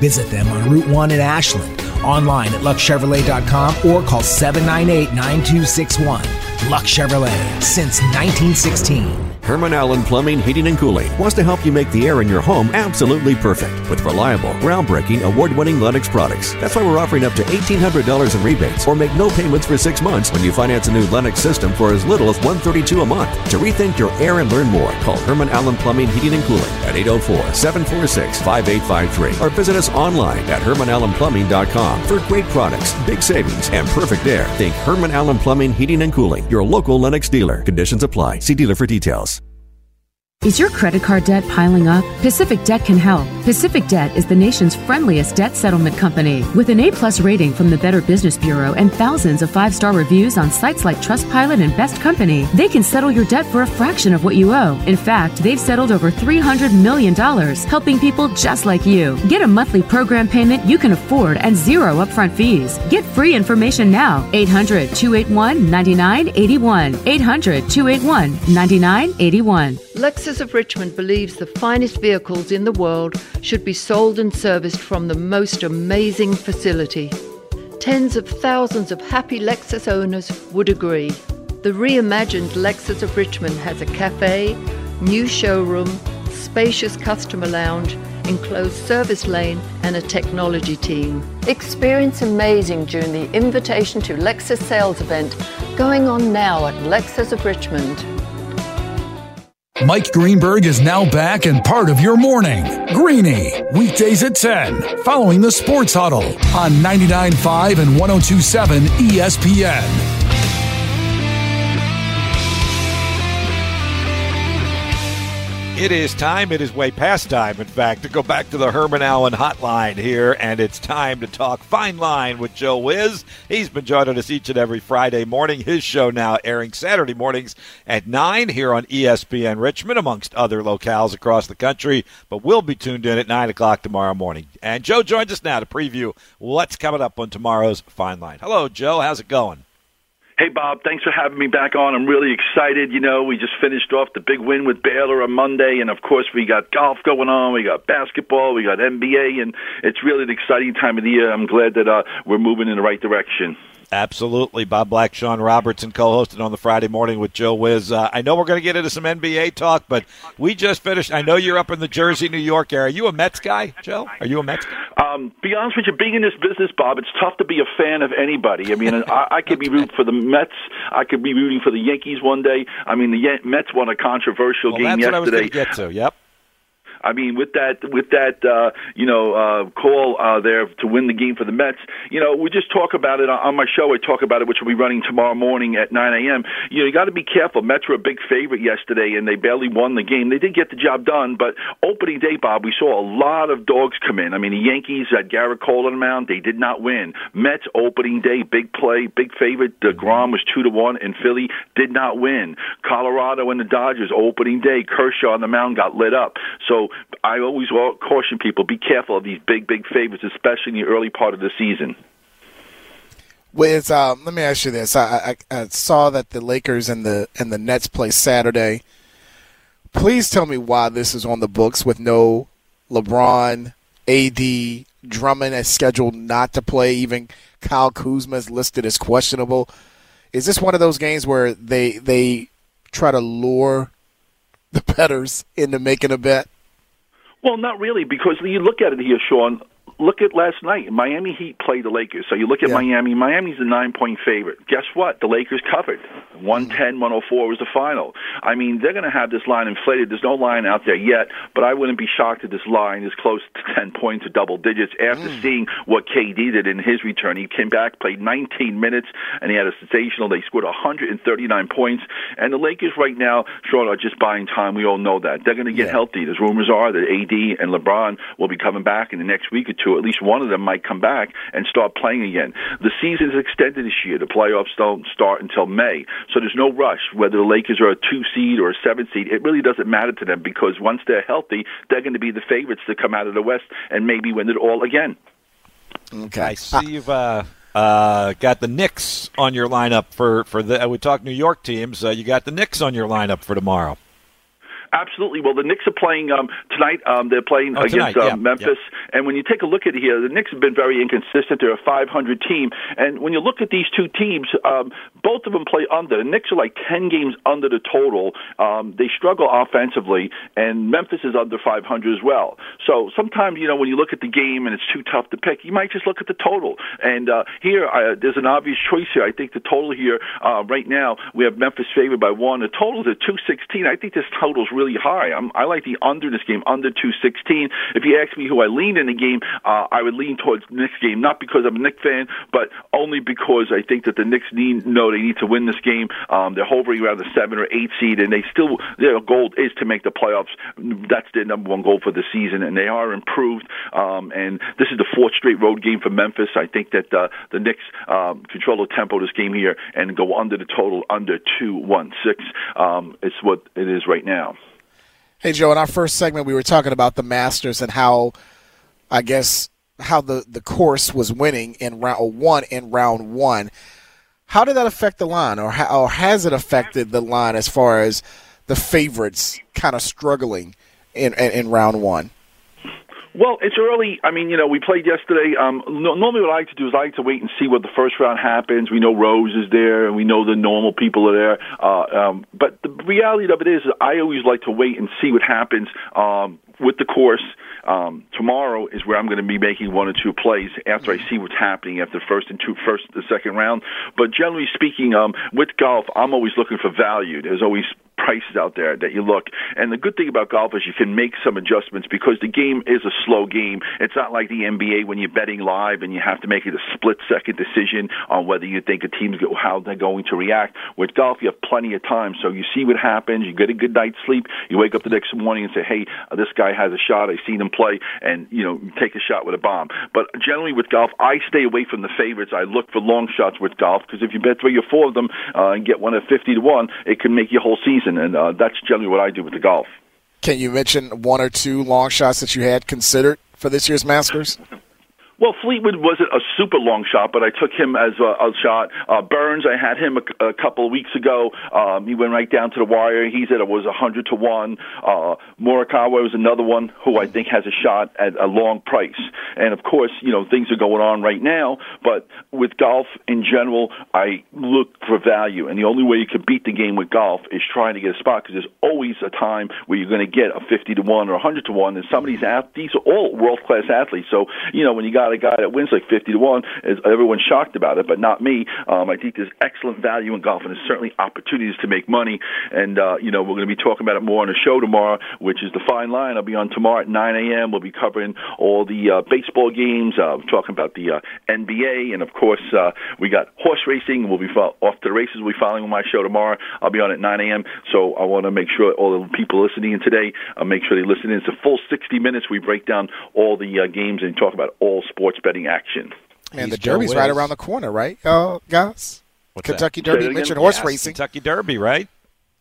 Visit them on Route 1 in Ashland, online at luckchevrolet.com or call 798 9261. Luck Chevrolet, since 1916. Herman Allen Plumbing, Heating, and Cooling wants to help you make the air in your home absolutely perfect with reliable, groundbreaking, award winning Lennox products. That's why we're offering up to $1,800 in rebates or make no payments for six months when you finance a new Lennox system for as little as 132 a month. To rethink your air and learn more, call Herman Allen Plumbing, Heating, and Cooling at 804 746 5853 or visit us online at HermanAllenPlumbing.com for great products, big savings, and perfect air. Think Herman Allen Plumbing, Heating, and Cooling, your local Lennox dealer. Conditions apply. See dealer for details. Is your credit card debt piling up? Pacific Debt can help. Pacific Debt is the nation's friendliest debt settlement company. With an A-plus rating from the Better Business Bureau and thousands of five-star reviews on sites like Trustpilot and Best Company, they can settle your debt for a fraction of what you owe. In fact, they've settled over $300 million, helping people just like you. Get a monthly program payment you can afford and zero upfront fees. Get free information now. 800-281-9981. 800-281-9981. Lexus of Richmond believes the finest vehicles in the world should be sold and serviced from the most amazing facility. Tens of thousands of happy Lexus owners would agree. The reimagined Lexus of Richmond has a cafe, new showroom, spacious customer lounge, enclosed service lane, and a technology team. Experience amazing during the Invitation to Lexus sales event going on now at Lexus of Richmond. Mike Greenberg is now back and part of your morning. Greeny, weekdays at 10, following the Sports Huddle on 99.5 and 102.7 ESPN. It is time. It is way past time, in fact, to go back to the Herman Allen hotline here, and it's time to talk Fine Line with Joe Wiz. He's been joining us each and every Friday morning. His show now airing Saturday mornings at 9 here on ESPN Richmond, amongst other locales across the country, but we'll be tuned in at 9 o'clock tomorrow morning. And Joe joins us now to preview what's coming up on tomorrow's Fine Line. Hello, Joe. How's it going? Hey, Bob, thanks for having me back on. I'm really excited. You know, we just finished off the big win with Baylor on Monday, and of course, we got golf going on, we got basketball, we got NBA, and it's really an exciting time of the year. I'm glad that uh, we're moving in the right direction. Absolutely. Bob Black, Sean Robertson co hosted on the Friday morning with Joe Wiz. Uh, I know we're going to get into some NBA talk, but we just finished. I know you're up in the Jersey, New York area. Are you a Mets guy, Joe? Are you a Mets guy? Um, be honest with you, being in this business, Bob, it's tough to be a fan of anybody. I mean, I, I could be rooting for the Mets. I could be rooting for the Yankees one day. I mean, the Mets won a controversial well, game that's yesterday. What I was get to. Yep. I mean, with that with that uh, you know uh, call uh, there to win the game for the Mets, you know, we just talk about it on my show. I talk about it, which will be running tomorrow morning at 9 a.m. You know, you got to be careful. Mets were a big favorite yesterday, and they barely won the game. They did get the job done, but opening day, Bob, we saw a lot of dogs come in. I mean, the Yankees had Gerrit Cole on the mound; they did not win. Mets opening day, big play, big favorite. Degrom was two to one, and Philly did not win. Colorado and the Dodgers opening day, Kershaw on the mound got lit up. So I always caution people: be careful of these big, big favorites, especially in the early part of the season. With um, let me ask you this: I, I, I saw that the Lakers and the and the Nets play Saturday. Please tell me why this is on the books with no LeBron, AD, Drummond as scheduled not to play. Even Kyle Kuzma is listed as questionable. Is this one of those games where they they try to lure the bettors into making a bet? Well, not really, because you look at it here, Sean look at last night. Miami Heat played the Lakers. So you look at yeah. Miami. Miami's a nine point favorite. Guess what? The Lakers covered. 110 104 was the final. I mean, they're going to have this line inflated. There's no line out there yet, but I wouldn't be shocked if this line is close to 10 points or double digits after mm. seeing what KD did in his return. He came back, played 19 minutes, and he had a sensational. They scored 139 points. And the Lakers right now, Sean, are just buying time. We all know that. They're going to get yeah. healthy. There's rumors are that AD and LeBron will be coming back in the next week or two. So at least one of them might come back and start playing again. The season is extended this year. The playoffs don't start until May. So there's no rush whether the Lakers are a two seed or a seven seed. It really doesn't matter to them because once they're healthy, they're going to be the favorites to come out of the West and maybe win it all again. Okay. I see you've uh, uh, got the Knicks on your lineup for for the. We talk New York teams. Uh, you got the Knicks on your lineup for tomorrow. Absolutely. Well, the Knicks are playing um, tonight. Um, they're playing oh, against uh, yeah, Memphis, yeah. and when you take a look at it here, the Knicks have been very inconsistent. They're a 500 team, and when you look at these two teams, um, both of them play under. The Knicks are like 10 games under the total. Um, they struggle offensively, and Memphis is under 500 as well. So sometimes, you know, when you look at the game and it's too tough to pick, you might just look at the total. And uh, here, uh, there's an obvious choice here. I think the total here uh, right now we have Memphis favored by one. The total is at 216. I think this total is really high. I'm, I like the under this game, under 216. If you ask me who I lean in the game, uh, I would lean towards Knicks game, not because I'm a Knicks fan, but only because I think that the Knicks need know they need to win this game. Um, they're hovering around the seven or eight seed, and they still their goal is to make the playoffs. That's their number one goal for the season, and they are improved. Um, and this is the fourth straight road game for Memphis. I think that uh, the Knicks um, control the tempo this game here and go under the total under two one six. Um, it's what it is right now. Hey, Joe, in our first segment, we were talking about the Masters and how, I guess, how the, the course was winning in round one in round one. How did that affect the line, or, how, or has it affected the line as far as the favorites kind of struggling in, in, in round one? Well, it's early. I mean, you know, we played yesterday. Um, no, normally, what I like to do is I like to wait and see what the first round happens. We know Rose is there, and we know the normal people are there. Uh, um, but the reality of it is, I always like to wait and see what happens um, with the course. Um, tomorrow is where I'm going to be making one or two plays after I see what's happening after first and two, first the second round. But generally speaking, um, with golf, I'm always looking for value. There's always prices out there that you look. And the good thing about golf is you can make some adjustments because the game is a slow game. It's not like the NBA when you're betting live and you have to make a split second decision on whether you think a team's how they're going to react. With golf, you have plenty of time, so you see what happens. You get a good night's sleep. You wake up the next morning and say, "Hey, this guy has a shot. I seen him play," and you know, take a shot with a bomb. But generally with golf, I stay away from the favorites. I look for long shots with golf because if you bet three or four of them uh, and get one at fifty to one, it can make your whole season, and uh, that's generally what I do with the golf. Can you mention one or two long shots that you had considered for this year's Masters? Well, Fleetwood wasn't a super long shot, but I took him as a, a shot. Uh, Burns, I had him a, a couple of weeks ago. Um, he went right down to the wire. He said it was a hundred to one. Uh, Morikawa was another one who I think has a shot at a long price. And of course, you know things are going on right now. But with golf in general, I look for value, and the only way you can beat the game with golf is trying to get a spot because there's always a time where you're going to get a fifty to one or a hundred to one. And some of these athletes are all world class athletes. So you know when you got got a guy that wins like 50 to 1, Is everyone's shocked about it, but not me. Um, I think there's excellent value in golf, and there's certainly opportunities to make money. And, uh, you know, we're going to be talking about it more on the show tomorrow, which is the fine line. I'll be on tomorrow at 9 a.m. We'll be covering all the uh, baseball games, uh, talking about the uh, NBA, and of course, uh, we got horse racing. We'll be fo- off to the races. We'll be following my show tomorrow. I'll be on at 9 a.m. So I want to make sure all the people listening in today, uh, make sure they listen in. It's a full 60 minutes. We break down all the uh, games and talk about all sports betting action. Man, the Derby's right around the corner, right, uh, guys? What's Kentucky that? Derby. Say You mentioned horse Yes, racing. Kentucky Derby, right?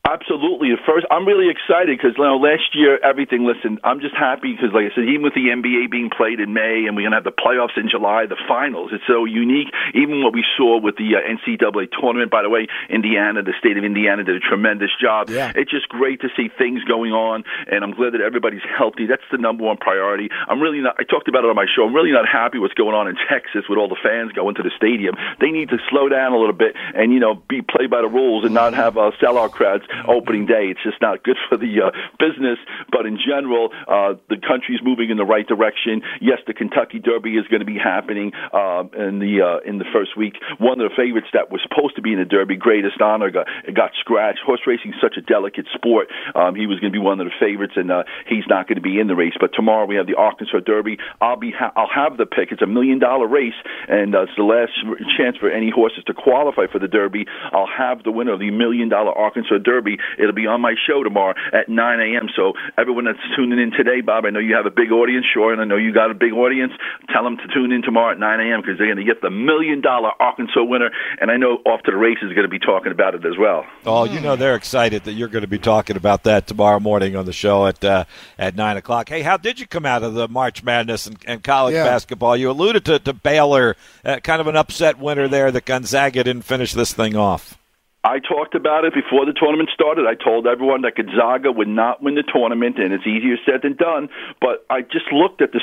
Absolutely. The first, I'm really excited because you know, last year everything. Listen, I'm just happy because, like I said, even with the NBA being played in May and we're gonna have the playoffs in July, the finals. It's so unique. Even what we saw with the uh, NCAA tournament. By the way, Indiana, the state of Indiana, did a tremendous job. Yeah. It's just great to see things going on, and I'm glad that everybody's healthy. That's the number one priority. I'm really not. I talked about it on my show. I'm really not happy what's going on in Texas with all the fans going to the stadium. They need to slow down a little bit and you know be play by the rules and not have uh, sellout crowds opening day. It's just not good for the uh, business. But in general, uh, the country's moving in the right direction. Yes, the Kentucky Derby is going to be happening uh, in the uh, in the first week. One of the favorites that was supposed to be in the Derby, Greatest Honor, got got scratched. Horse racing is such a delicate sport. Um, he was going to be one of the favorites, and uh, he's not going to be in the race. But tomorrow we have the Arkansas Derby. I'll be ha- I'll have the pick. It's a million dollar race, and uh, it's the last chance for any horses to qualify for the Derby. I'll have the winner of the million dollar Arkansas Derby. It'll be on my show tomorrow at 9 a.m. So everyone that's tuning in today, Bob, I know you have a big audience, sure, and I know you got a big audience. Tell them to tune in tomorrow at 9 a.m. because they're going to get the million dollar Arkansas winner, and I know off to the races is going to be talking about it as well. Oh, you know they're excited that you're going to be talking about that tomorrow morning on the show at uh, at nine o'clock. Hey, how did you come out of the March Madness and, and college Yeah. basketball? You alluded to, to Baylor, uh, kind of an upset winner there that Gonzaga didn't finish this thing off. I talked about it before the tournament started. I told everyone that Gonzaga would not win the tournament, and it's easier said than done. But I just looked at the,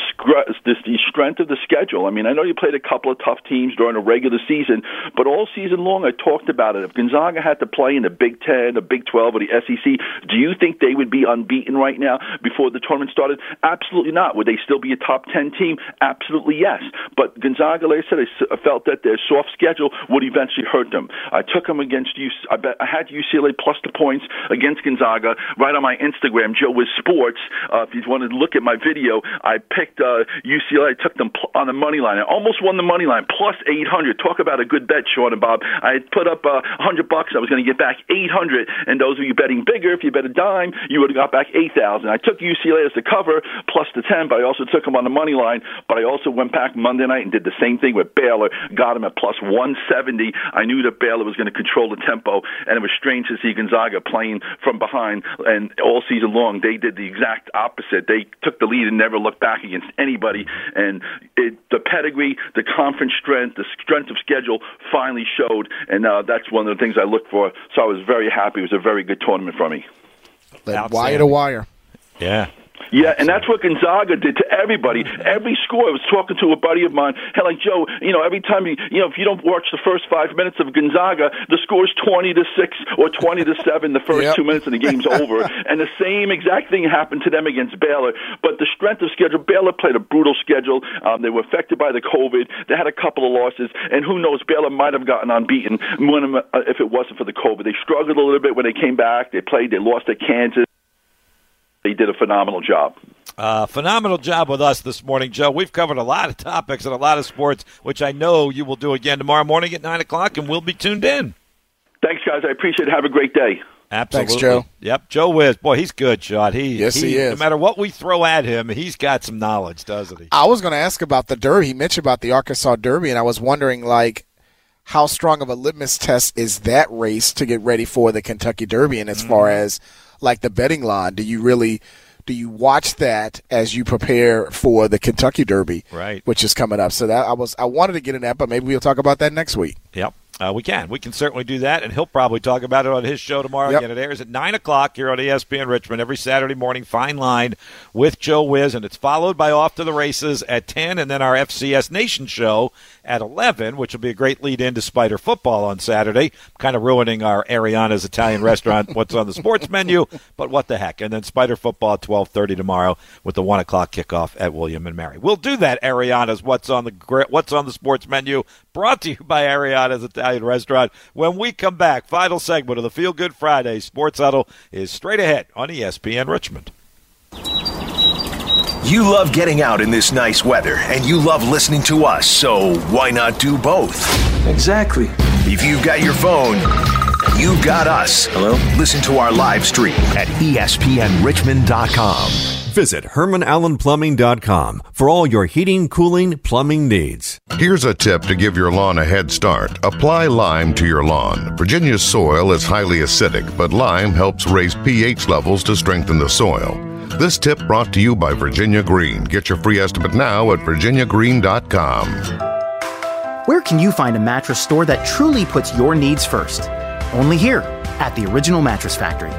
this, the strength of the schedule. I mean, I know you played a couple of tough teams during the regular season, but all season long I talked about it. If Gonzaga had to play in the Big Ten, the Big Twelve, or the SEC, do you think they would be unbeaten right now before the tournament started? Absolutely not. Would they still be a top ten team? Absolutely yes. But Gonzaga, like I said, I felt that their soft schedule would eventually hurt them. I took them against you. I bet I had UCLA plus the points against Gonzaga right on my Instagram, Joe with Sports. Uh, if you want to look at my video, I picked uh, UCLA. I took them pl- on the money line. I almost won the money line plus 800. Talk about a good bet, Sean and Bob. I had put up uh, 100 bucks. I was going to get back 800. And those of you betting bigger, if you bet a dime, you would have got back 8,000. I took UCLA as the cover plus the 10, but I also took them on the money line. But I also went back Monday night and did the same thing with Baylor. Got them at plus 170. I knew that Baylor was going to control the tempo, and it was strange to see Gonzaga playing from behind. And all season long, they did the exact opposite. They took the lead and never looked back against anybody. And it, the pedigree, the conference strength, the strength of schedule finally showed. And uh, that's one of the things I looked for. So I was very happy. It was a very good tournament for me. Like wire to wire. Yeah. Yeah, and that's what Gonzaga did to everybody. Every score. I was talking to a buddy of mine, and like Joe, you know, every time you, you know, if you don't watch the first five minutes of Gonzaga, the score's twenty to six or twenty to seven the first Yep. two minutes, and the game's over. And the same exact thing happened to them against Baylor. But the strength of schedule, Baylor played a brutal schedule. Um, they were affected by the COVID. They had a couple of losses, and who knows, Baylor might have gotten unbeaten when, uh, if it wasn't for the COVID. They struggled a little bit when they came back. They played. They lost at Kansas. They did a phenomenal job. Uh, phenomenal job with us this morning, Joe. We've covered a lot of topics and a lot of sports, which I know you will do again tomorrow morning at 9 o'clock, and we'll be tuned in. Thanks, guys. I appreciate it. Have a great day. Absolutely. Joe. Yep, Joe Wiz. Boy, he's good, shot. He, Yes, he is. No matter what we throw at him, he's got some knowledge, doesn't he? I was going to ask about the Derby. He mentioned about the Arkansas Derby, and I was wondering, like, how strong of a litmus test is that race to get ready for the Kentucky Derby? And as far Mm-hmm. as like the betting line, do you really do you watch that as you prepare for the Kentucky Derby, Right. which is coming up? So that I was I wanted to get in that, but maybe we'll talk about that next week. Yep. Uh, we can. We can certainly do that, and he'll probably talk about it on his show tomorrow. Yep. Again, it airs at 9 o'clock here on ESPN Richmond every Saturday morning, Fine Line with Joe Wiz, and it's followed by Off to the Races at 10, and then our FCS Nation show at 11, which will be a great lead into Spider Football on Saturday. Kind of ruining our Ariana's Italian restaurant, what's on the sports menu, but what the heck. And then Spider Football at 12.30 tomorrow with the 1 o'clock kickoff at William and Mary. We'll do that, Ariana's What's on the What's on the Sports Menu, brought to you by Ariana's Italian Restaurant. When we come back, final segment of the Feel Good Friday Sports Huddle is straight ahead on ESPN Richmond. You love getting out in this nice weather, and you love listening to us, so why not do both? Exactly. If you've got your phone, you've got us. Hello? Listen to our live stream at espnrichmond.com. Visit HermanAllenPlumbing.com for all your heating, cooling, plumbing needs. Here's a tip to give your lawn a head start. Apply lime to your lawn. Virginia's soil is highly acidic, but lime helps raise pH levels to strengthen the soil. This tip brought to you by Virginia Green. Get your free estimate now at virginiagreen.com. Where can you find a mattress store that truly puts your needs first? Only here, at the Original Mattress Factory.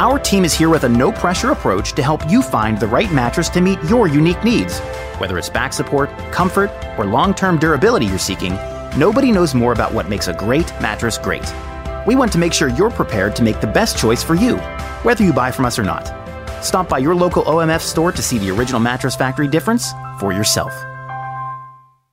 Our team is here with a no pressure approach to help you find the right mattress to meet your unique needs. Whether it's back support, comfort, or long term durability you're seeking, nobody knows more about what makes a great mattress great. We want to make sure you're prepared to make the best choice for you, whether you buy from us or not. Stop by your local OMF store to see the Original Mattress Factory difference for yourself.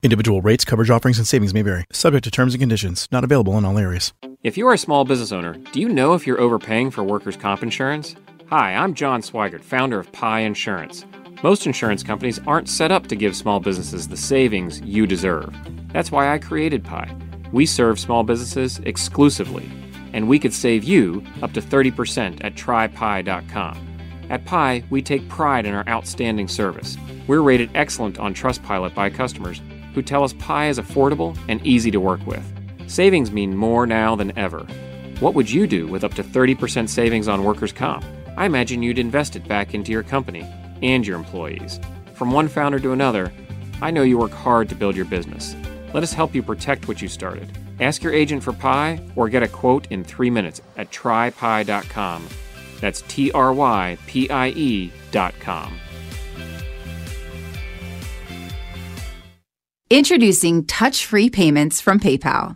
Individual rates, coverage offerings, and savings may vary, subject to terms and conditions, not available in all areas. If you are a small business owner, do you know if you're overpaying for workers' comp insurance? Hi, I'm John Swigart, founder of Pie Insurance. Most insurance companies aren't set up to give small businesses the savings you deserve. That's why I created Pie. We serve small businesses exclusively, and we could save you up to 30% at trypie.com. At Pie, we take pride in our outstanding service. We're rated excellent on Trustpilot by customers who tell us Pie is affordable and easy to work with. Savings mean more now than ever. What would you do with up to 30% savings on workers' comp? I imagine you'd invest it back into your company and your employees. From one founder to another, I know you work hard to build your business. Let us help you protect what you started. Ask your agent for Pie or get a quote in three minutes at trypie.com. That's T R Y P I E dot com. Introducing touch free payments from PayPal,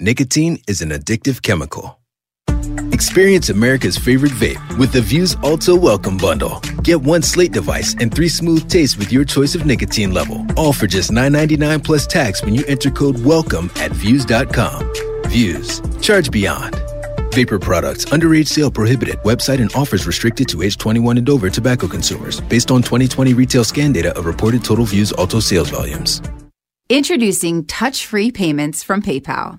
Nicotine is an addictive chemical. Experience America's favorite vape with the Vuse Alto Welcome Bundle. Get one slate device and three smooth tastes with your choice of nicotine level. All for just $9.99 plus tax when you enter code WELCOME at Vuse.com. Vuse. Charge beyond. Vapor products, underage sale prohibited. Website and offers restricted to age 21 and over tobacco consumers. Based on 2020 retail scan data of reported total Vuse Alto sales volumes. Introducing touch free payments from PayPal,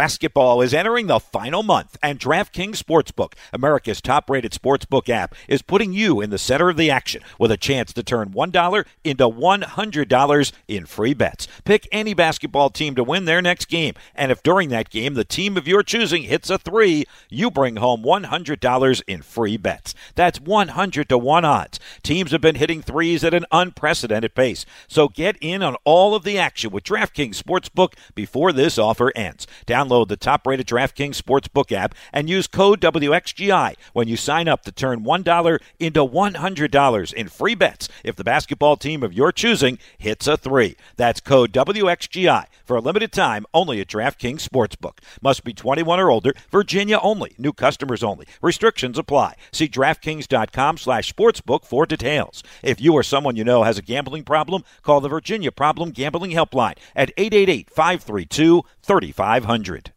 Basketball is entering the final month, and DraftKings Sportsbook, America's top rated sportsbook app, is putting you in the center of the action with a chance to turn $1 into $100 in free bets. Pick any basketball team to win their next game, and if during that game the team of your choosing hits a three, you bring home $100 in free bets. That's 100 to 1 odds. Teams have been hitting threes at an unprecedented pace, so get in on all of the action with DraftKings Sportsbook before this offer ends. Download the top rated DraftKings Sportsbook app and use code WXGI when you sign up to turn $1 into $100 in free bets if the basketball team of your choosing hits a three. That's code WXGI for a limited time only at DraftKings Sportsbook. Must be 21 or older, Virginia only, new customers only. Restrictions apply. See DraftKings.com slash sportsbook for details. If you or someone you know has a gambling problem, call the Virginia Problem Gambling Helpline at 888 532 3500.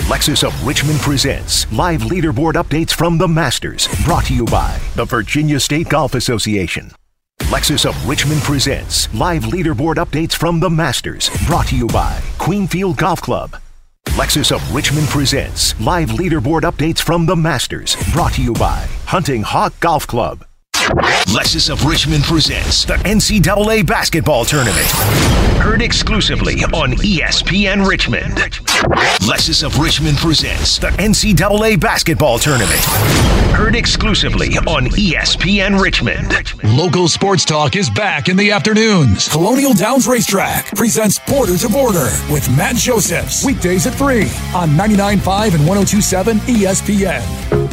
Lexus of Richmond presents live leaderboard updates from the Masters, brought to you by the Virginia State Golf Association. Lexus of Richmond presents live leaderboard updates from the Masters, brought to you by Queenfield Golf Club. Lexus of Richmond presents live leaderboard updates from the Masters, brought to you by Hunting Hawk Golf Club. Lexus of Richmond presents the NCAA basketball tournament. Heard exclusively on ESPN Richmond. Lexus of Richmond presents the NCAA basketball tournament. Heard exclusively on ESPN Richmond. Local sports talk is back in the afternoons. Colonial Downs Racetrack presents Border to Border with Matt Josephs. Weekdays at 3 on 99.5 and 102.7 ESPN.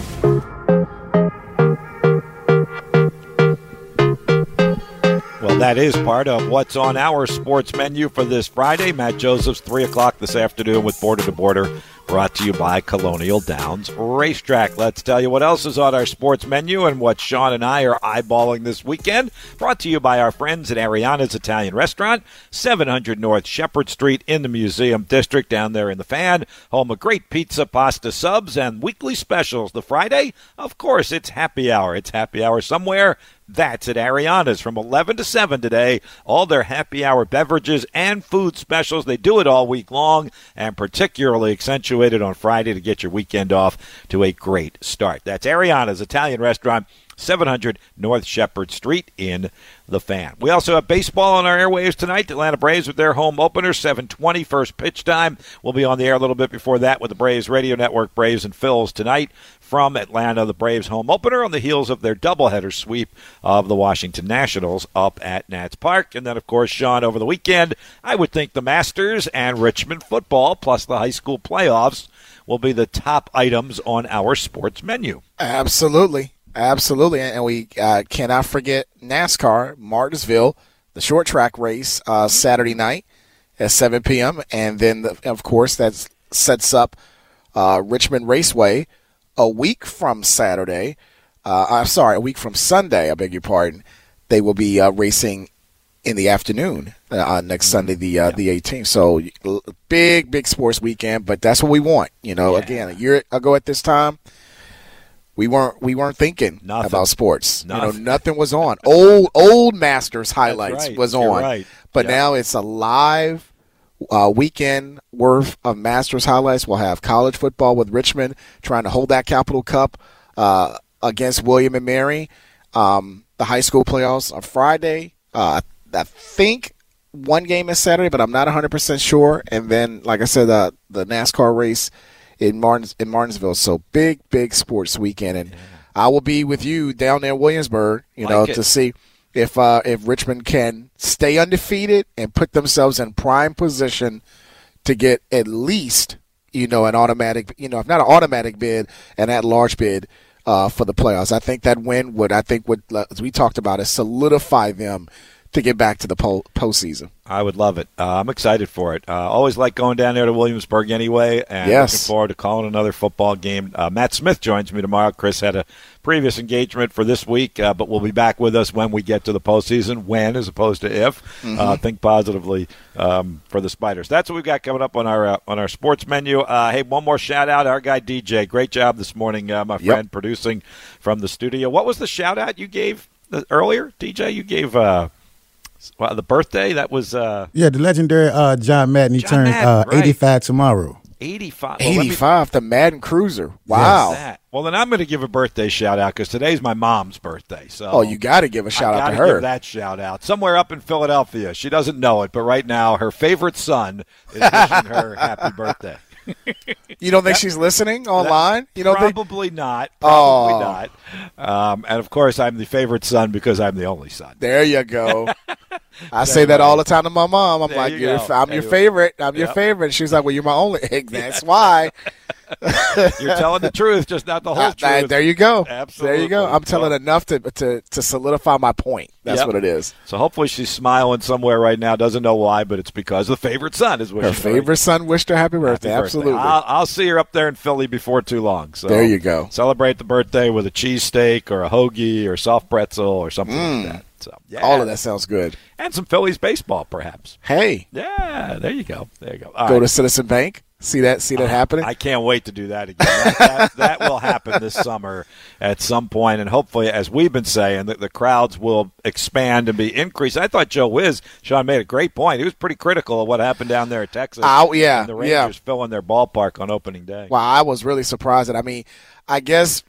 That is part of what's on our sports menu for this Friday. Matt Joseph's 3 o'clock this afternoon with Border to Border, brought to you by Colonial Downs Racetrack. Let's tell you what else is on our sports menu and what Sean and I are eyeballing this weekend. Brought to you by our friends at Ariana's Italian Restaurant, 700 North Shepherd Street in the Museum District, down there in the fan. Home of great pizza, pasta subs, and weekly specials. The Friday, of course, it's happy hour. It's happy hour somewhere. That's at Ariana's from 11 to 7 today. All their happy hour beverages and food specials. They do it all week long and particularly accentuated on Friday to get your weekend off to a great start. That's Ariana's Italian restaurant. 700 North Shepherd Street in the fan. We also have baseball on our airwaves tonight. The Atlanta Braves with their home opener, 720 first pitch time. We'll be on the air a little bit before that with the Braves Radio Network, Braves and Phils tonight from Atlanta. The Braves home opener on the heels of their doubleheader sweep of the Washington Nationals up at Nats Park. And then, of course, Sean, over the weekend, I would think the Masters and Richmond football plus the high school playoffs will be the top items on our sports menu. Absolutely. Absolutely. And we uh, cannot forget NASCAR, Martinsville, the short track race uh, Saturday night at 7 p.m. And then, the, of course, that sets up uh, Richmond Raceway a week from Saturday. Uh, I'm sorry, a week from Sunday, I beg your pardon. They will be uh, racing in the afternoon uh, next Sunday, the uh, the 18th. So big, big sports weekend, but that's what we want. You know, again, a year ago at this time, we weren't we weren't thinking Nothing. about sports. Nothing. You know, nothing was on. Old old Masters highlights right. was on, right. but Yeah. now it's a live uh, weekend worth of Masters highlights. We'll have college football with Richmond trying to hold that Capital Cup uh, against William and Mary. Um, the high school playoffs on Friday. Uh, I think one game is Saturday, but I'm not 100% sure. And then, like I said, uh, the NASCAR race in Martins in Martinsville. So big, big sports weekend, and I will be with you down there in Williamsburg. You know, it. to see if uh, if Richmond can stay undefeated and put themselves in prime position to get at least you know an automatic, you know, if not an automatic bid, an at large bid. Uh, for the playoffs, I think that win would, I think would, as we talked about, it solidify them to get back to the po- postseason. I would love it. Uh, I'm excited for it. Uh, always like going down there to Williamsburg anyway, and Yes. looking forward to calling another football game. Uh, Matt Smith joins me tomorrow. Chris had a previous engagement for this week, uh, but will be back with us when we get to the postseason. When, as opposed to if. Mm-hmm. Uh, think positively um, for the Spiders. That's what we've got coming up on our uh, on our sports menu. Uh, hey, one more shout out, our guy DJ. Great job this morning, uh, my Yep. friend, producing from the studio. What was the shout out you gave uh, earlier, DJ? You gave. Uh, well, the birthday that was uh, Yeah, the legendary uh, John Madden. He John turned Madden, uh, right. 85 tomorrow. 85. Well, let me- the Madden Cruiser. Wow. Well, then I'm going to give a birthday shout out because today's my mom's birthday. So Oh, you got to give a shout I out to her. Give that shout out somewhere up in Philadelphia. She doesn't know it, but right now her favorite son is wishing her happy birthday. You don't think she's listening online? You don't think? Probably not. Probably Oh. not. Um, and of course, I'm the favorite son because I'm the only son. There you go. I say that all the time to my mom. I'm There like, you you're. I'm There your you- favorite. I'm your Yep. favorite. She's like, well, you're my only. Egg. That's why. You're telling the truth, just not the whole Uh, truth. there you go. Absolutely. There you go. I'm telling Well, enough to, to to solidify my point. That's Yep. what it is. So hopefully she's smiling somewhere right now. Doesn't know why, but it's because the favorite son is wishing Her favorite son wished her happy birthday. Happy birthday. Absolutely. I'll, I'll see her up there in Philly before too long. So There you go. Celebrate the birthday with a cheesesteak or a hoagie or soft pretzel or something Mm. like that. So yeah, All of that sounds good. and some Phillies baseball, perhaps. Hey, Yeah, there you go. There you go. All go right. to Citizen Bank. See that? See that ah, happening? I can't wait to do that again. That, that, that will happen this summer at some point, and hopefully, as we've been saying, that the crowds will expand and be increased. I thought Joe Wiz, Sean made a great point. He was pretty critical of what happened down there at Texas. Oh, yeah, the yeah. Rangers filling their ballpark on opening day. Wow, I was really surprised. That I mean, I guess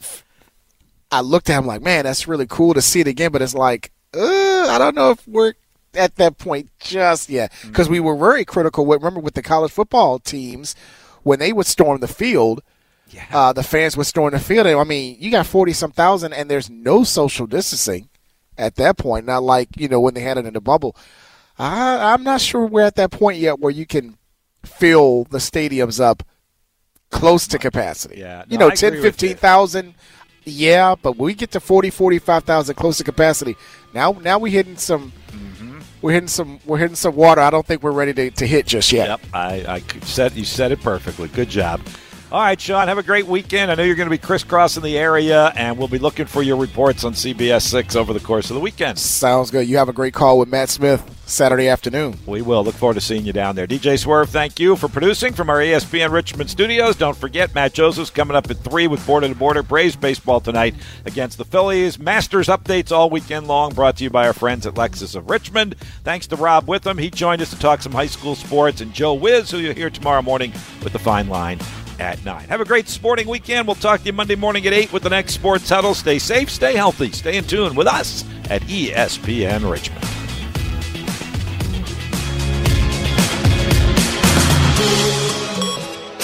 I looked at him like, man, that's really cool to see it again. But it's like, uh, I don't know if we're at that point just yet because we were very critical. With, remember with the college football teams when they would storm the field. Yeah. Uh, the fans would storm the field. I mean, you got forty some thousand, and there's no social distancing at that point. Not like you know when they had it in the bubble. I, I'm not sure we're at that point yet where you can fill the stadiums up close to capacity. Yeah, you know, I 10, agree with you. 15,000, yeah, but when we get to 40, 45,000 close to capacity, now now we're hitting some Mm-hmm. we're hitting some we're hitting some water. I don't think we're ready to, to hit just yet. Yep, I, I said you said it perfectly. Good job. All right, Sean, have a great weekend. I know you're going to be crisscrossing the area, and we'll be looking for your reports on CBS Six over the course of the weekend. Sounds good. You have a great call with Matt Smith Saturday afternoon. We will. Look forward to seeing you down there. DJ Swerve, thank you for producing from our ESPN Richmond studios. Don't forget, Matt Joseph's coming up at 3 with Border to Border Braves baseball tonight against the Phillies. Masters updates all weekend long brought to you by our friends at Lexus of Richmond. Thanks to Rob Witham. He joined us to talk some high school sports. And Joe Wiz, who you'll hear tomorrow morning with the fine line at 9. Have a great sporting weekend. We'll talk to you Monday morning at 8 with the next Sports Huddle. Stay safe, stay healthy, stay in tune with us at ESPN Richmond.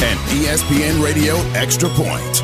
And ESPN Radio Extra Point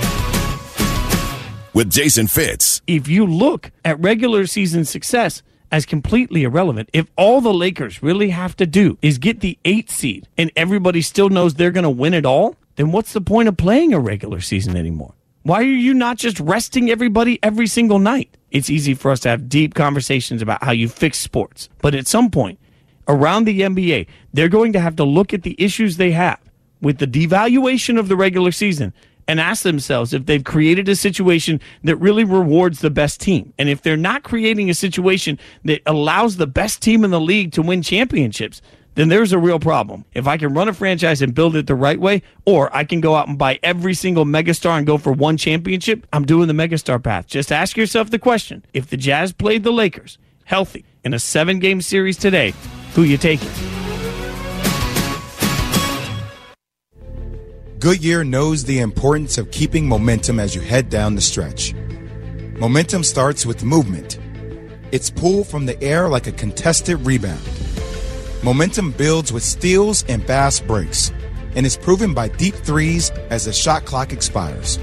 with Jason Fitz. if you look at regular season success as completely irrelevant, if all the Lakers really have to do is get the eight seed and everybody still knows they're going to win it all, then what's the point of playing a regular season anymore? Why are you not just resting everybody every single night? It's easy for us to have deep conversations about how you fix sports, but at some point around the NBA, they're going to have to look at the issues they have with the devaluation of the regular season and ask themselves if they've created a situation that really rewards the best team. And if they're not creating a situation that allows the best team in the league to win championships, then there's a real problem. If I can run a franchise and build it the right way, or I can go out and buy every single megastar and go for one championship, I'm doing the megastar path. Just ask yourself the question if the Jazz played the Lakers healthy in a seven game series today, who you taking? Goodyear knows the importance of keeping momentum as you head down the stretch. Momentum starts with movement. It's pulled from the air like a contested rebound. Momentum builds with steals and fast breaks, and is proven by deep threes as the shot clock expires.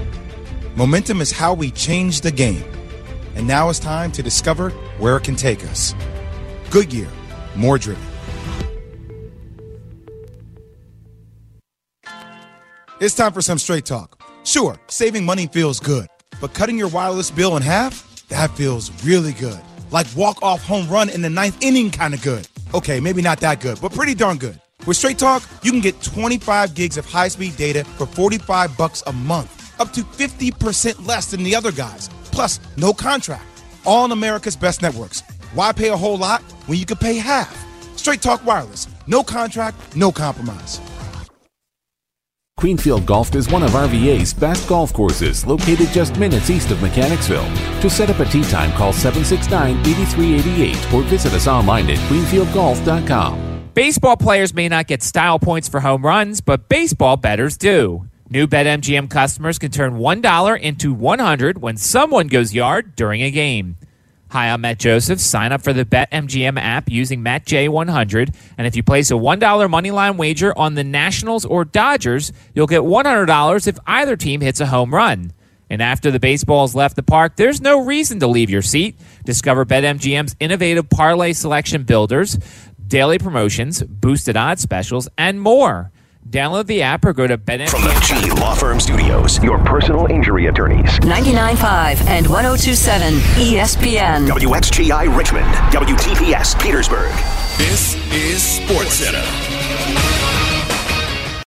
Momentum is how we change the game, and now it's time to discover where it can take us. Goodyear, more driven. It's time for some straight talk. Sure, saving money feels good, but cutting your wireless bill in half? That feels really good. like walk off home run in the ninth inning kind of good. Okay, maybe not that good, but pretty darn good. With Straight Talk, you can get 25 gigs of high-speed data for 45 bucks a month, up to 50% less than the other guys. Plus, no contract. All on America's best networks. Why pay a whole lot when you could pay half? Straight Talk Wireless. No contract, no compromise. Queenfield Golf is one of RVA's best golf courses, located just minutes east of Mechanicsville. To set up a tee time, call 769-8388 or visit us online at queenfieldgolf.com. Baseball players may not get style points for home runs, but baseball bettors do. New BetMGM customers can turn $1 into 100 when someone goes yard during a game. Hi, I'm Matt Joseph. Sign up for the BetMGM app using MattJ100, and if you place a $1 moneyline wager on the Nationals or Dodgers, you'll get $100 if either team hits a home run. And after the baseballs left the park, there's no reason to leave your seat. Discover BetMGM's innovative parlay selection builders, daily promotions, boosted odds specials, and more. Download the app or go to BetMGM. From the G Law Firm Studios, your personal injury attorneys. 99.5 and 102.7 ESPN. WXGI Richmond, WTPS Petersburg. This is Sports Center.